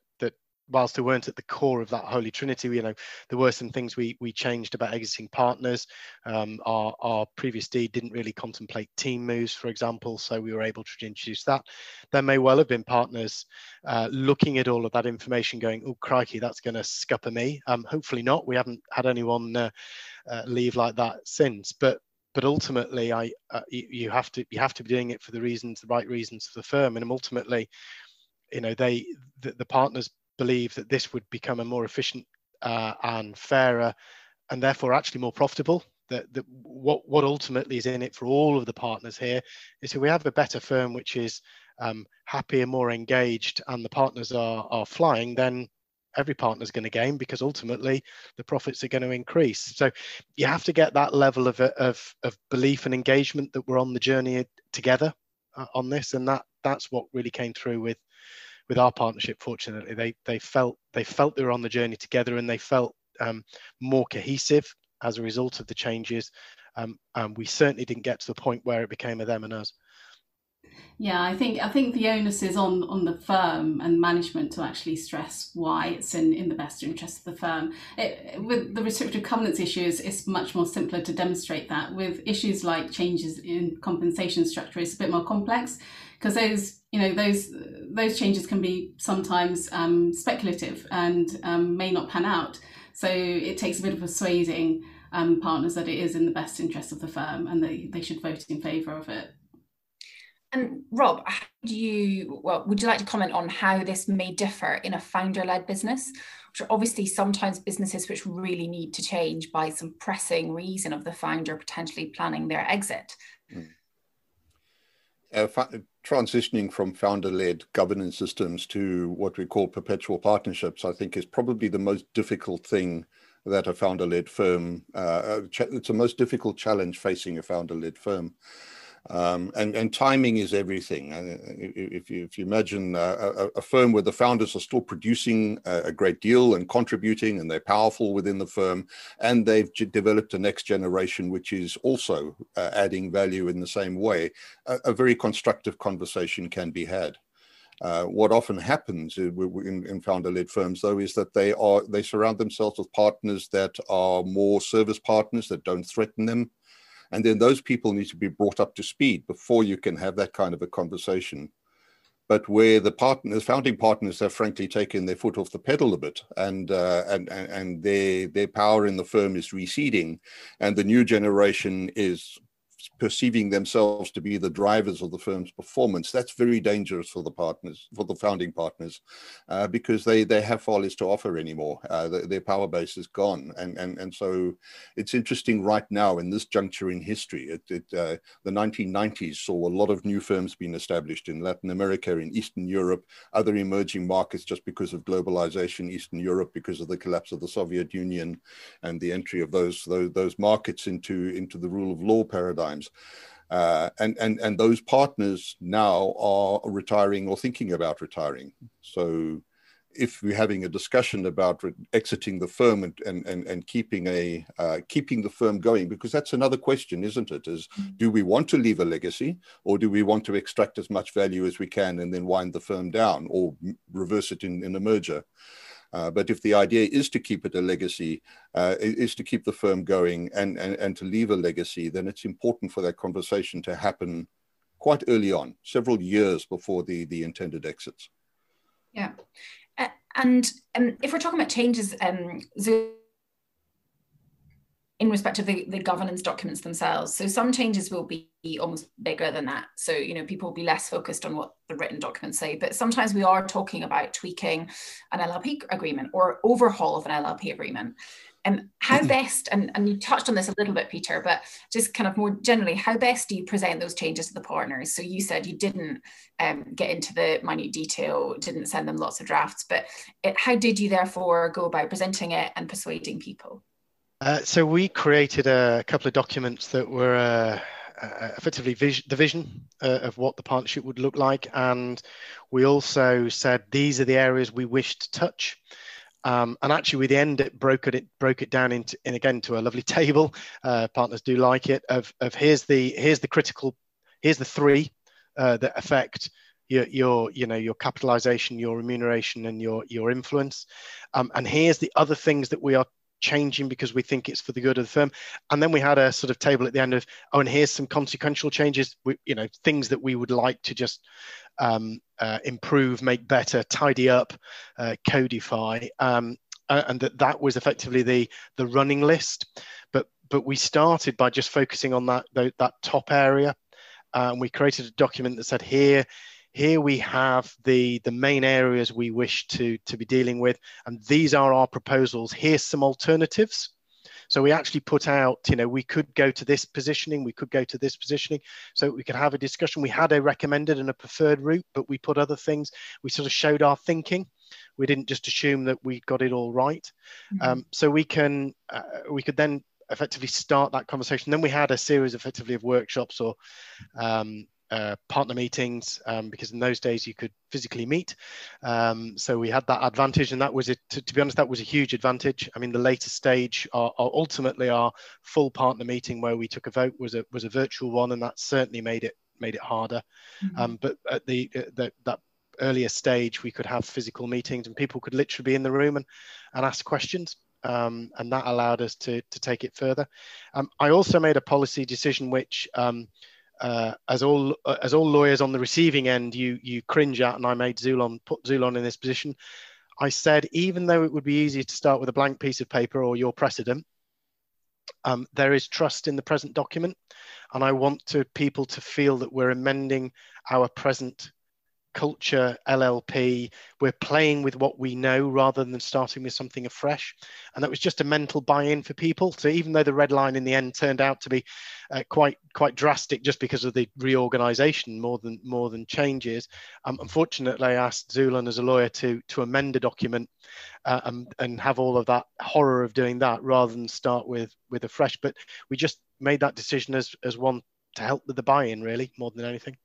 whilst they weren't at the core of that holy trinity, you know, there were some things we we changed about exiting partners. Um, our our previous deed didn't really contemplate team moves, for example, so we were able to introduce that. There may well have been partners uh, looking at all of that information, going, "Oh crikey, that's going to scupper me." Um, hopefully not. We haven't had anyone uh, uh, leave like that since, but but ultimately, I uh, you, you, have to you have to be doing it for the reasons, the right reasons for the firm, and ultimately, you know, they the, the partners believe that this would become a more efficient uh, and fairer, and therefore actually more profitable. That, that what what ultimately is in it for all of the partners here is if we have a better firm which is um, happier, more engaged, and the partners are are flying, then every partner is going to gain because ultimately the profits are going to increase. So you have to get that level of, of, of belief and engagement that we're on the journey together uh, on this, and that that's what really came through with with our partnership. Fortunately, they they felt they felt they were on the journey together, and they felt um, more cohesive as a result of the changes. Um, and we certainly didn't get to the point where it became a them and us. Yeah, I think I think the onus is on on the firm and management to actually stress why it's in, in the best interest of the firm. It, with the restrictive covenants issues, it's much more simpler to demonstrate that. With issues like changes in compensation structure, it's a bit more complex because those you know those those changes can be sometimes um, speculative and um, may not pan out. So it takes a bit of persuading um, partners that it is in the best interest of the firm and they, they should vote in favour of it. And Rob, do you well, would you like to comment on how this may differ in a founder-led business, which are obviously sometimes businesses which really need to change by some pressing reason of the founder potentially planning their exit? Mm. Uh, fa- transitioning from founder-led governance systems to what we call perpetual partnerships, I think, is probably the most difficult thing that a founder-led firm. Uh, uh it's the most difficult challenge facing a founder-led firm. Um, and, and timing is everything. Uh, if you, if you imagine a, a, firm where the founders are still producing a, great deal and contributing, and they're powerful within the firm, and they've developed a next generation which is also uh, adding value in the same way, a, a very constructive conversation can be had. Uh, what often happens in, in founder-led firms, though, is that they are they surround themselves with partners that are more service partners that don't threaten them, and then those people need to be brought up to speed before you can have that kind of a conversation. But where the partners, founding partners, have frankly taken their foot off the pedal a bit, and uh, and and their their power in the firm is receding, and the new generation is perceiving themselves to be the drivers of the firm's performance, that's very dangerous for the partners, for the founding partners, uh, because they they have far less to offer anymore. Uh, the, their power base is gone, and and and so it's interesting right now in this juncture in history. It, it uh, the 1990s saw a lot of new firms being established in Latin America, in Eastern Europe, other emerging markets, just because of globalization. Eastern Europe because of the collapse of the Soviet Union, and the entry of those those, those markets into into the rule of law paradigm times. Uh, and, and, and those partners now are retiring or thinking about retiring. So if we're having a discussion about re- exiting the firm and, and, and, and keeping a uh, keeping the firm going, because that's another question, isn't it? Is mm-hmm. do we want to leave a legacy, or do we want to extract as much value as we can and then wind the firm down, or reverse it in, in a merger? Uh, but if the idea is to keep it a legacy, uh, is to keep the firm going and, and, and to leave a legacy, then it's important for that conversation to happen quite early on, several years before the, the intended exits. Yeah. Uh, and um, if we're talking about changes, um, Zoom in respect of the, the governance documents themselves. So some changes will be almost bigger than that. So, you know, people will be less focused on what the written documents say, but sometimes we are talking about tweaking an LLP agreement or overhaul of an LLP agreement. And um, how mm-hmm. best, and, and you touched on this a little bit, Peter, but just kind of more generally, how best do you present those changes to the partners? So you said you didn't um, get into the minute detail, didn't send them lots of drafts, but it, how did you therefore go about presenting it and persuading people? Uh, so we created a couple of documents that were uh, uh, effectively vis- the vision uh, of what the partnership would look like, and we also said these are the areas we wish to touch. Um, and actually, we the end it broke it, broke it down into in again to a lovely table. Uh, partners do like it. Of of here's the here's the critical here's the three that affect your, your you know your capitalization your remuneration and your your influence um, and here's the other things that we are changing because we think it's for the good of the firm. And then we had a sort of table at the end of, oh, and here's some consequential changes, we, you know, things that we would like to just um, uh, improve, make better, tidy up, uh, codify. Um, and that that was effectively the the running list. But but we started by just focusing on that that, that top area, and we created a document that said here here we have the the main areas we wish to to be dealing with and these are our proposals. Here's some alternatives. So we actually put out you know we could go to this positioning we could go to this positioning. So we could have a discussion. We had a recommended and a preferred route but we put other things. We sort of showed our thinking. We didn't just assume that we got it all right. Mm-hmm. um, so we can uh, we could then effectively start that conversation. Then we had a series effectively of workshops or um, uh, partner meetings um, because in those days you could physically meet. Um, so we had that advantage, and that was it. To, to, be honest, that was a huge advantage. I mean, the later stage, our, our, ultimately our full partner meeting where we took a vote was a was a virtual one, and that certainly made it made it harder. Mm-hmm. Um, but at the, the that earlier stage, we could have physical meetings, and people could literally be in the room and and ask questions. Um, and that allowed us to, to take it further. Um, I also made a policy decision which um, uh, as all uh, as all lawyers on the receiving end, you you cringe at, and I made Zulon put Zulon in this position. I said, even though it would be easy to start with a blank piece of paper or your precedent, um, there is trust in the present document, and I want to people to feel that we're amending our present culture, LLP. We're playing with what we know rather than starting with something afresh. And that was just a mental buy-in for people. So even though the red line in the end turned out to be uh, quite quite drastic, just because of the reorganisation more than more than changes, um, unfortunately, I asked Zulon as a lawyer to to amend a document uh, and and have all of that horror of doing that rather than start with with a fresh. But we just made that decision as as one to help with the buy-in, really, more than anything.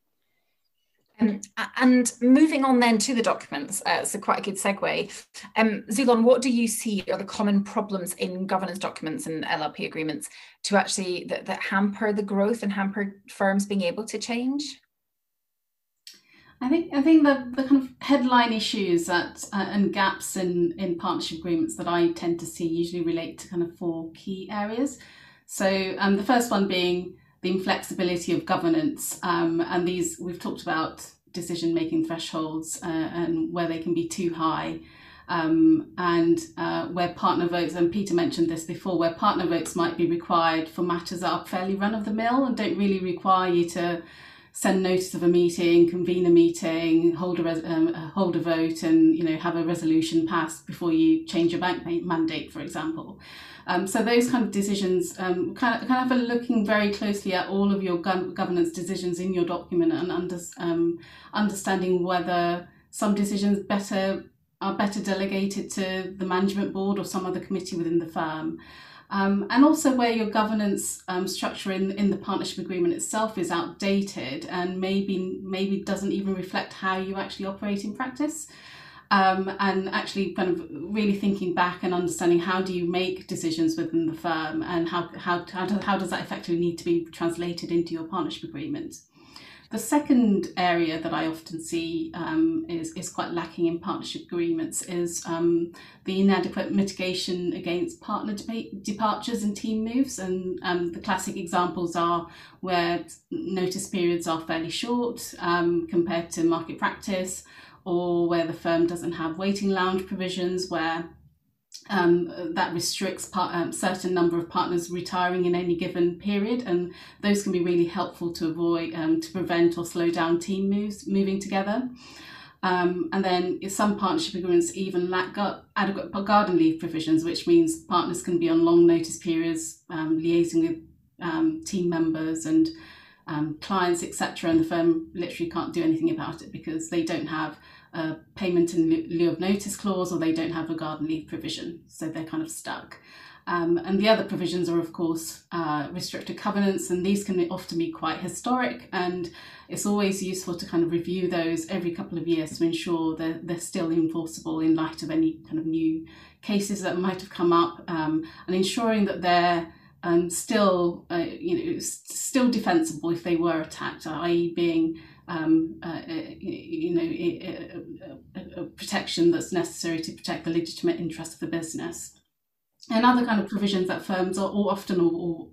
Um, and moving on then to the documents, uh, so quite a good segue. Um, Zulon, what do you see are the common problems in governance documents and LLP agreements to actually that, that hamper the growth and hamper firms being able to change? I think I think the, the kind of headline issues that uh, and gaps in in partnership agreements that I tend to see usually relate to kind of four key areas. So um, the first one being the inflexibility of governance. Um, and these, we've talked about decision making thresholds uh, and where they can be too high. Um, and uh, where partner votes, and Peter mentioned this before, where partner votes might be required for matters that are fairly run of the mill and don't really require you to send notice of a meeting, convene a meeting, hold a, res- um, hold a vote, and you know have a resolution passed before you change your bank mandate, for example. Um, so those kind of decisions, um, kind of kind of looking very closely at all of your governance decisions in your document and under, um, understanding whether some decisions better are better delegated to the management board or some other committee within the firm. Um, and also where your governance um, structure in, in the partnership agreement itself is outdated and maybe maybe doesn't even reflect how you actually operate in practice um, and actually kind of really thinking back and understanding how do you make decisions within the firm and how, how, how, do, how does that effectively need to be translated into your partnership agreement. The second area that I often see um, is, is quite lacking in partnership agreements is um, the inadequate mitigation against partner de- departures and team moves. And um, the classic examples are where notice periods are fairly short um, compared to market practice, or where the firm doesn't have waiting lounge provisions, where um, that restricts part, um, certain number of partners retiring in any given period, and those can be really helpful to avoid um, to prevent or slow down team moves moving together. Um, and then some partnership agreements even lack gu- adequate garden leave provisions, which means partners can be on long notice periods, um, liaising with um, team members and clients, etc. And the firm literally can't do anything about it because they don't have a payment in lieu of notice clause or they don't have a garden leave provision. So they're kind of stuck. Um, and the other provisions are, of course, uh, restricted covenants, and these can often be quite historic. And it's always useful to kind of review those every couple of years to ensure that they're still enforceable in light of any kind of new cases that might have come up, um, and ensuring that they're um, still, uh, you know, still defensible if they were attacked, i.e., being um, uh, uh you know, a, a, protection that's necessary to protect the legitimate interests of the business. And other kind of provisions that firms are often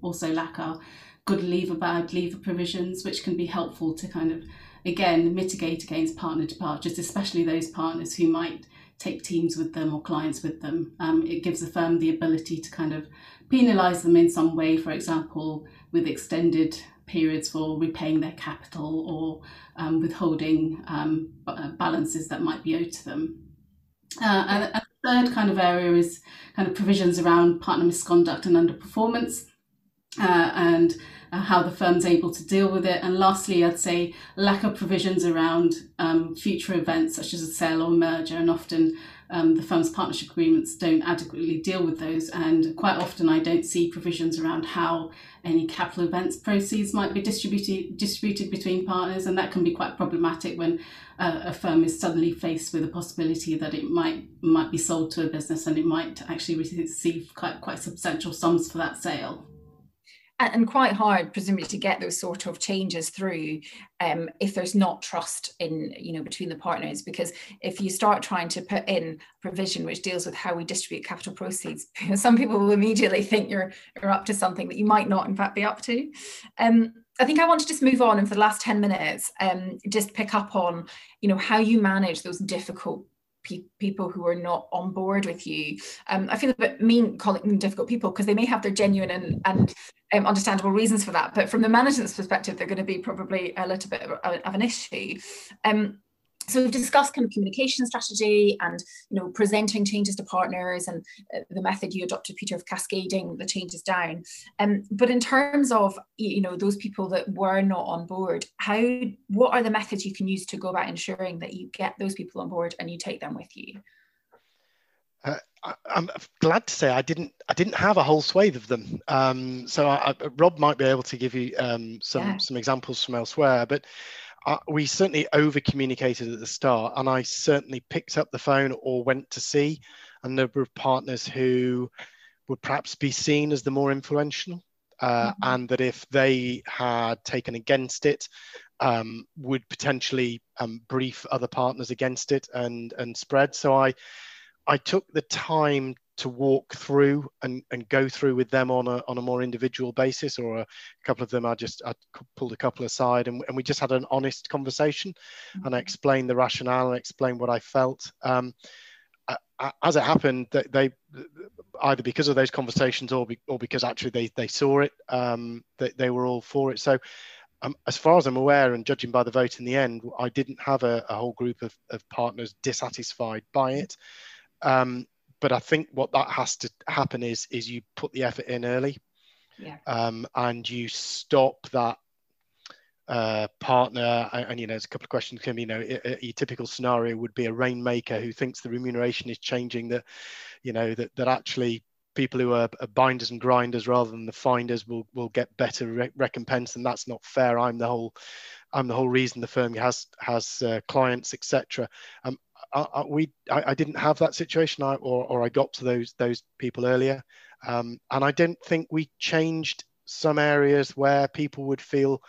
also lack are good leaver, bad leaver provisions, which can be helpful to kind of, again, mitigate against partner departures, especially those partners who might take teams with them or clients with them. Um, it gives the firm the ability to kind of penalise them in some way, for example, with extended periods for repaying their capital or um, withholding um, uh, balances that might be owed to them. Uh, and, and the third kind of area is kind of provisions around partner misconduct and underperformance. Uh, and uh, how the firm's able to deal with it. And lastly, I'd say lack of provisions around um, future events such as a sale or merger, and often um, the firm's partnership agreements don't adequately deal with those. And quite often, I don't see provisions around how any capital events proceeds might be distributed distributed between partners, and that can be quite problematic when uh, a firm is suddenly faced with a possibility that it might might be sold to a business and it might actually receive quite quite substantial sums for that sale and, quite hard presumably to get those sort of changes through um, if there's not trust in you know between the partners. Because if you start trying to put in provision which deals with how we distribute capital proceeds some people will immediately think you're you're up to something that you might not in fact be up to. Um, I think I want to just move on and for the last 10 minutes um, just pick up on you know how you manage those difficult pe- people who are not on board with you. Um, I feel a bit mean calling them difficult people because they may have their genuine and, and um, understandable reasons for that. But from the management's perspective, they're going to be probably a little bit of, of an issue. Um, so we've discussed kind of communication strategy and you know presenting changes to partners and uh, the method you adopted peter of cascading the changes down um, but in terms of you know those people that were not on board how what are the methods you can use to go about ensuring that you get those people on board and you take them with you uh, I, am glad to say I didn't. I didn't have a whole swathe of them. Um, so I, I, Rob might be able to give you um, some yeah. some examples from elsewhere. But uh, we certainly over communicated at the start, and I certainly picked up the phone or went to see a number of partners who would perhaps be seen as the more influential, uh, mm-hmm. and that if they had taken against it, um, would potentially um, brief other partners against it and and spread. So I I took the time to walk through and, and go through with them on a, on a more individual basis or a couple of them I just I pulled a couple aside and, and we just had an honest conversation mm-hmm. and I explained the rationale and explained what I felt um, as it happened they, they, either because of those conversations or, be, or because actually they, they saw it um, they, they were all for it so um, as far as I'm aware, and judging by the vote in the end, I didn't have a, a whole group of, of partners dissatisfied by it. Um, but I think what that has to happen is is you put the effort in early, yeah. um, and you stop that uh, partner. And, and, you know, there's a couple of questions. Can you know, a, a, typical scenario would be a rainmaker who thinks the remuneration is changing. That you know that that actually people who are, are, binders and grinders rather than the finders will will get better re- recompense, and that's not fair. I'm the whole I'm the whole reason the firm has has uh, clients, etc. Um, I, I, we I, I, didn't have that situation, I, or or I got to those those people earlier, um, and I don't think we changed some areas where people would feel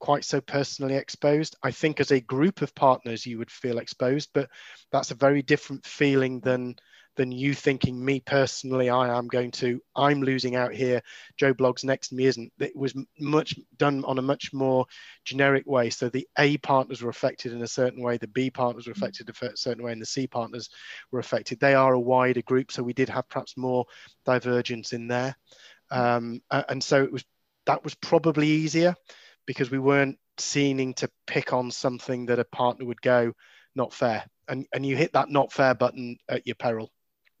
quite so personally exposed. I think as a group of partners, you would feel exposed, but that's a very different feeling than than you thinking me personally i am going to i'm losing out here. Joe bloggs next to me isn't. It was much done on a much more generic way. So the a partners were affected in a certain way the b partners were affected a certain way and the c partners were affected. They are a wider group so we did have perhaps more divergence in there. Um, and so it was that was probably easier because we weren't seeming to pick on something that a partner would go not fair. And, and you hit that not fair button at your peril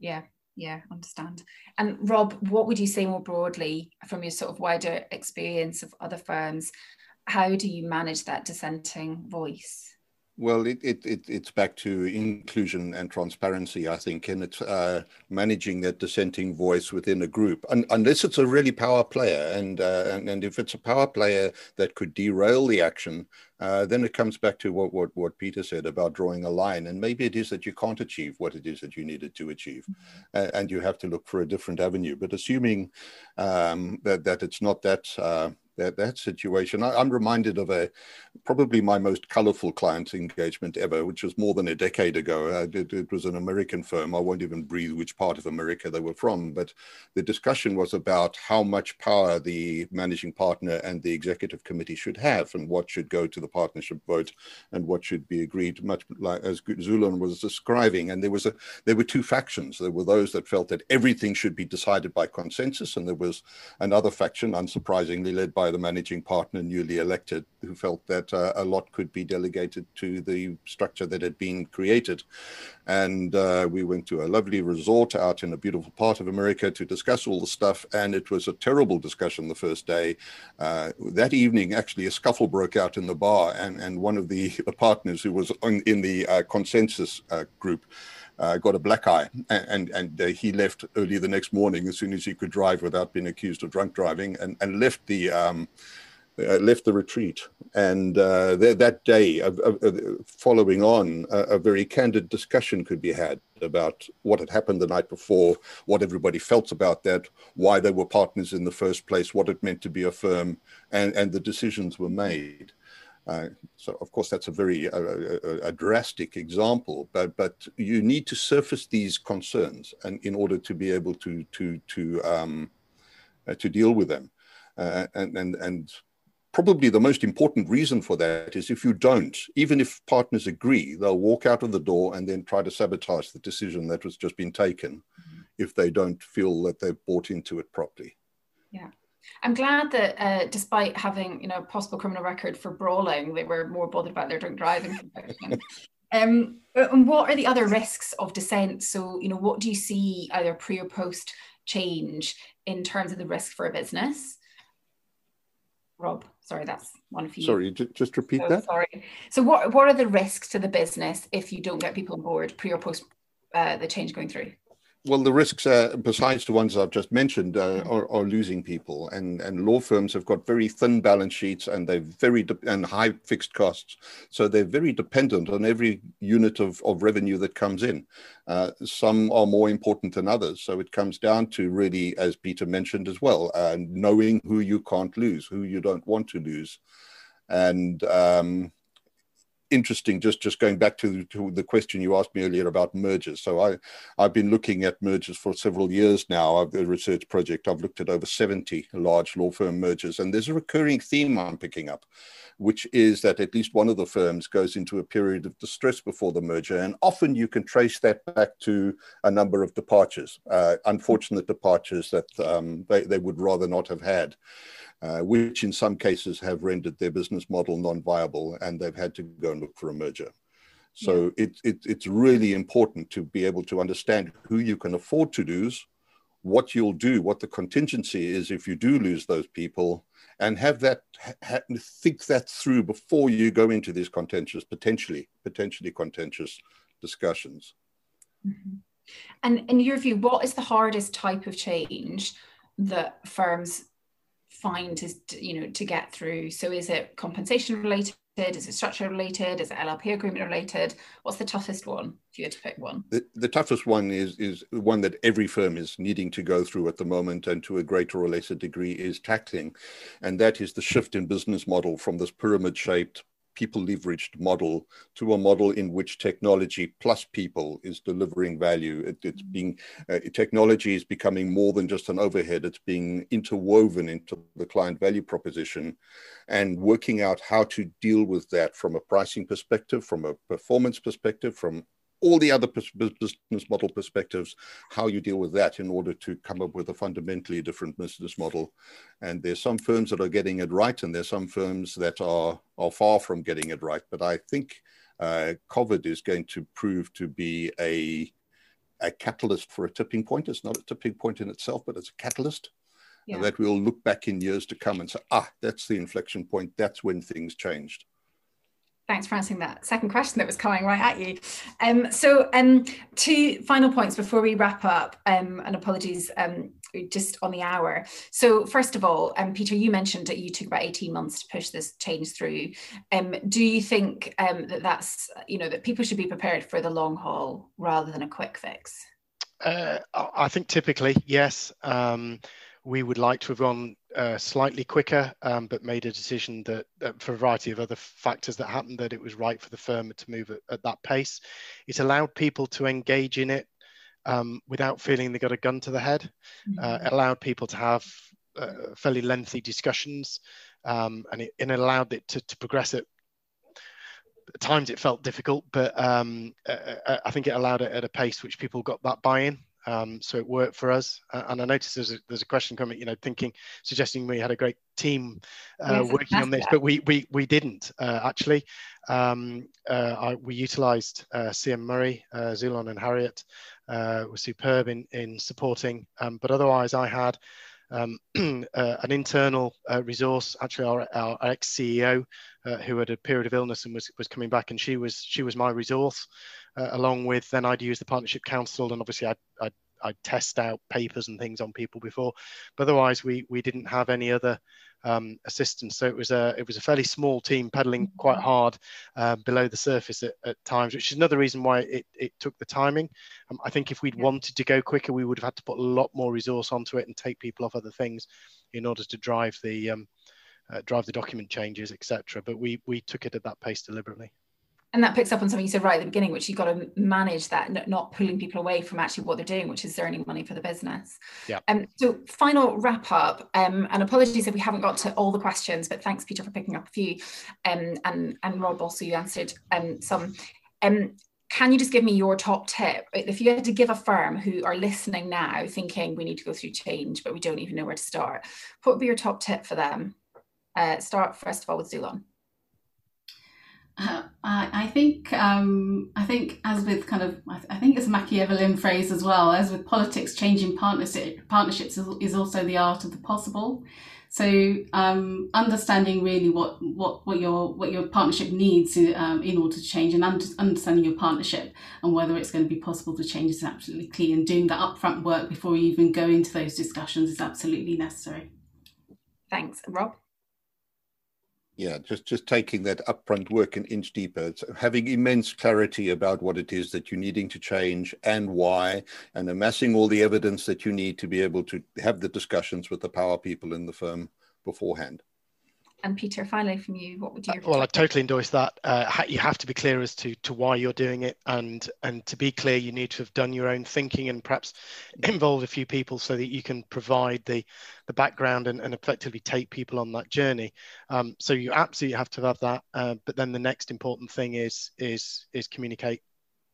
yeah yeah understand. And rob what would you say more broadly from your sort of wider experience of other firms? How do you manage that dissenting voice? Well, it, it, it, it's back to inclusion and transparency, I think, and it's uh, managing that dissenting voice within a group, and, unless it's a really power player. And, uh, and, and if it's a power player that could derail the action, uh, then it comes back to what, what, what Peter said about drawing a line. And maybe it is that you can't achieve what it is that you needed to achieve, mm-hmm. and you have to look for a different avenue. But assuming um, that, that it's not that uh, that that situation. I, am reminded of a probably my most colorful client engagement ever, which was more than a decade ago. Uh, it, was an American firm. I won't even breathe which part of America they were from, but the discussion was about how much power the managing partner and the executive committee should have, and what should go to the partnership vote, and what should be agreed. Much like as Zulon was describing, and there was a there were two factions. There were those that felt that everything should be decided by consensus, and there was another faction, unsurprisingly, led by the managing partner, newly elected, who felt that uh, a lot could be delegated to the structure that had been created. And uh, we went to a lovely resort out in a beautiful part of America to discuss all the stuff. And it was a terrible discussion the first day. Uh, that evening, actually, a scuffle broke out in the bar, and, and one of the, the partners who was on, in the uh, consensus uh, group uh, got a black eye, and and, and uh, he left early the next morning as soon as he could drive without being accused of drunk driving, and and left the. Um, uh, left the retreat, and uh, th- that day, following on, a very candid discussion could be had about what had happened the night before, what everybody felt about that, why they were partners in the first place, what it meant to be a firm, and, and the decisions were made. Uh, so, of course, that's a very a, a, drastic example, but but you need to surface these concerns, and in order to be able to to to um, uh, to deal with them, uh, and and and probably the most important reason for that is if you don't, even if partners agree, they'll walk out of the door and then try to sabotage the decision that was just been taken, mm-hmm. if they don't feel that they've bought into it properly. Yeah. I'm glad that uh, despite having you know a possible criminal record for brawling, they were more bothered about their drink driving conviction. um, and what are the other risks of dissent? So you know, what do you see either pre or post change in terms of the risk for a business? Rob, sorry, that's one of you. Sorry, just repeat so, that. Sorry. So, what what are the risks to the business if you don't get people on board pre or post uh, the change going through? Well, the risks, uh, besides the ones I've just mentioned, uh, are, are, losing people, and and law firms have got very thin balance sheets, and they're very de- and high fixed costs, so they're very dependent on every unit of, of revenue that comes in. Uh, some are more important than others, so it comes down to really, as Peter mentioned as well, uh, knowing who you can't lose, who you don't want to lose, and um, interesting just just going back to, to the question you asked me earlier about mergers. So i i've been looking at mergers for several years now. I've a research project i've looked at over 70 large law firm mergers and there's a recurring theme i'm picking up which is that at least one of the firms goes into a period of distress before the merger and often you can trace that back to a number of departures uh, unfortunate departures that um, they, they would rather not have had uh, which in some cases have rendered their business model non-viable and they've had to go and look for a merger. So yeah. it, it, it's really important to be able to understand who you can afford to lose, what you'll do, what the contingency is if you do lose those people, and have that ha, think that through before you go into these contentious, potentially potentially contentious discussions. Mm-hmm. And in your view, what is the hardest type of change that firms find is you know to get through. So is it compensation related? Is it structure related? Is it lp agreement related? What's the toughest one if you had to pick one? The, the toughest one is is one that every firm is needing to go through at the moment and to a greater or lesser degree is tackling. And that is the shift in business model from this pyramid shaped people leveraged model to a model in which technology plus people is delivering value. It, it's mm. being uh, technology is becoming more than just an overhead. It's being interwoven into the client value proposition, and working out how to deal with that from a pricing perspective, from a performance perspective, from all the other business model perspectives, how you deal with that in order to come up with a fundamentally different business model. And there's some firms that are getting it right, and there's some firms that are, are far from getting it right. But I think uh, COVID is going to prove to be a, a catalyst for a tipping point. It's not a tipping point in itself, but it's a catalyst. Yeah. that we'll look back in years to come and say, ah, that's the inflection point. That's when things changed. Thanks for answering that second question that was coming right at you. Um, so, um, two final points before we wrap up, um, and apologies um, just on the hour. So, first of all, um, Peter, you mentioned that you took about 18 months to push this change through. Um, do you think that that's, you know, that people should be prepared for the long haul rather than a quick fix? Uh, I think typically, yes. we would like to have gone uh, slightly quicker, um, but made a decision that, for a variety of other factors that happened, that it was right for the firm to move at, at that pace. It allowed people to engage in it um, without feeling they got a gun to the head. Uh, mm-hmm. Uh, it allowed people to have uh, fairly lengthy discussions, um, and, it, and, it, allowed it to, to progress at at times it felt difficult, but um, uh, I think it allowed it at a pace which people got that buy-in. Um, so it worked for us. Uh, and I noticed there's a, there's a question coming, you know, thinking, suggesting we had a great team uh, yes, working on this, but we we we didn't uh, actually. Um, uh, I, we utilised CM Murray, Zulon, and Harriet were superb in in supporting. Um, but otherwise, I had um, uh, an internal uh, resource, actually our, our ex CEO, uh, who had a period of illness and was, was coming back, and she was she was my resource, along with then I'd use the partnership council, and obviously I'd, I'd, I'd test out papers and things on people before, but otherwise we we didn't have any other um, assistance. So it was a it was a fairly small team pedaling quite mm-hmm. hard uh, below the surface at, at, times, which is another reason why it, it took the timing. Um, I think if we'd yeah. wanted to go quicker, we would have had to put a lot more resource onto it and take people off other things in order to drive the um, uh, drive the document changes, etc. But we we took it at that pace deliberately and that picks up on something you said right at the beginning which you've got to manage that not pulling people away from actually what they're doing which is earning money for the business. Yeah. Um, so final wrap up um, and apologies if we haven't got to all the questions but thanks peter for picking up a few um, and and rob also you answered um, some. Um, can you just give me your top tip? If you had to give a firm who are listening now thinking we need to go through change but we don't even know where to start what would be your top tip for them? Uh, start first of all with Zulon I, I, think um, I think as with kind of I, think it's a Machiavellian phrase as well as with politics changing partnership partnerships is, is also the art of the possible. So um, understanding really what, what what your what your partnership needs um, in order to change and under, understanding your partnership and whether it's going to be possible to change is absolutely key. And doing that upfront work before you even go into those discussions is absolutely necessary. Thanks. Rob yeah, just just taking that upfront work an inch deeper, having immense clarity about what it is that you're needing to change and why, and amassing all the evidence that you need to be able to have the discussions with the power people in the firm beforehand. And Peter, finally from you, what would you? Uh, well, I totally endorse that. Uh, you have to be clear as to to why you're doing it, and and to be clear, you need to have done your own thinking and perhaps involve a few people so that you can provide the the background and, and effectively take people on that journey. Um, so you absolutely have to have that. Uh, but then the next important thing is is is communicate,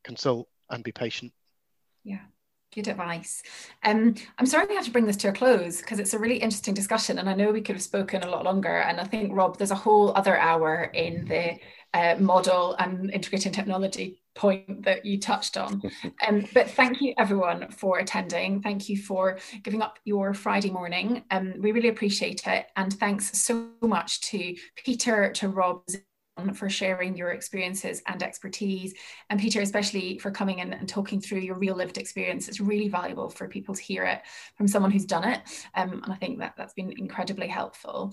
consult, and be patient. Yeah. Good advice. Um, I'm sorry we have to bring this to a close because it's a really interesting discussion, and I know we could have spoken a lot longer. And I think Rob, there's a whole other hour in the uh, model and integrating technology point that you touched on. Um, but thank you everyone for attending. Thank you for giving up your Friday morning. Um, we really appreciate it. And thanks so much to Peter, to Rob, for sharing your experiences and expertise. And Peter, especially for coming in and talking through your real lived experience. It's really valuable for people to hear it from someone who's done it. Um, and I think that that's been incredibly helpful.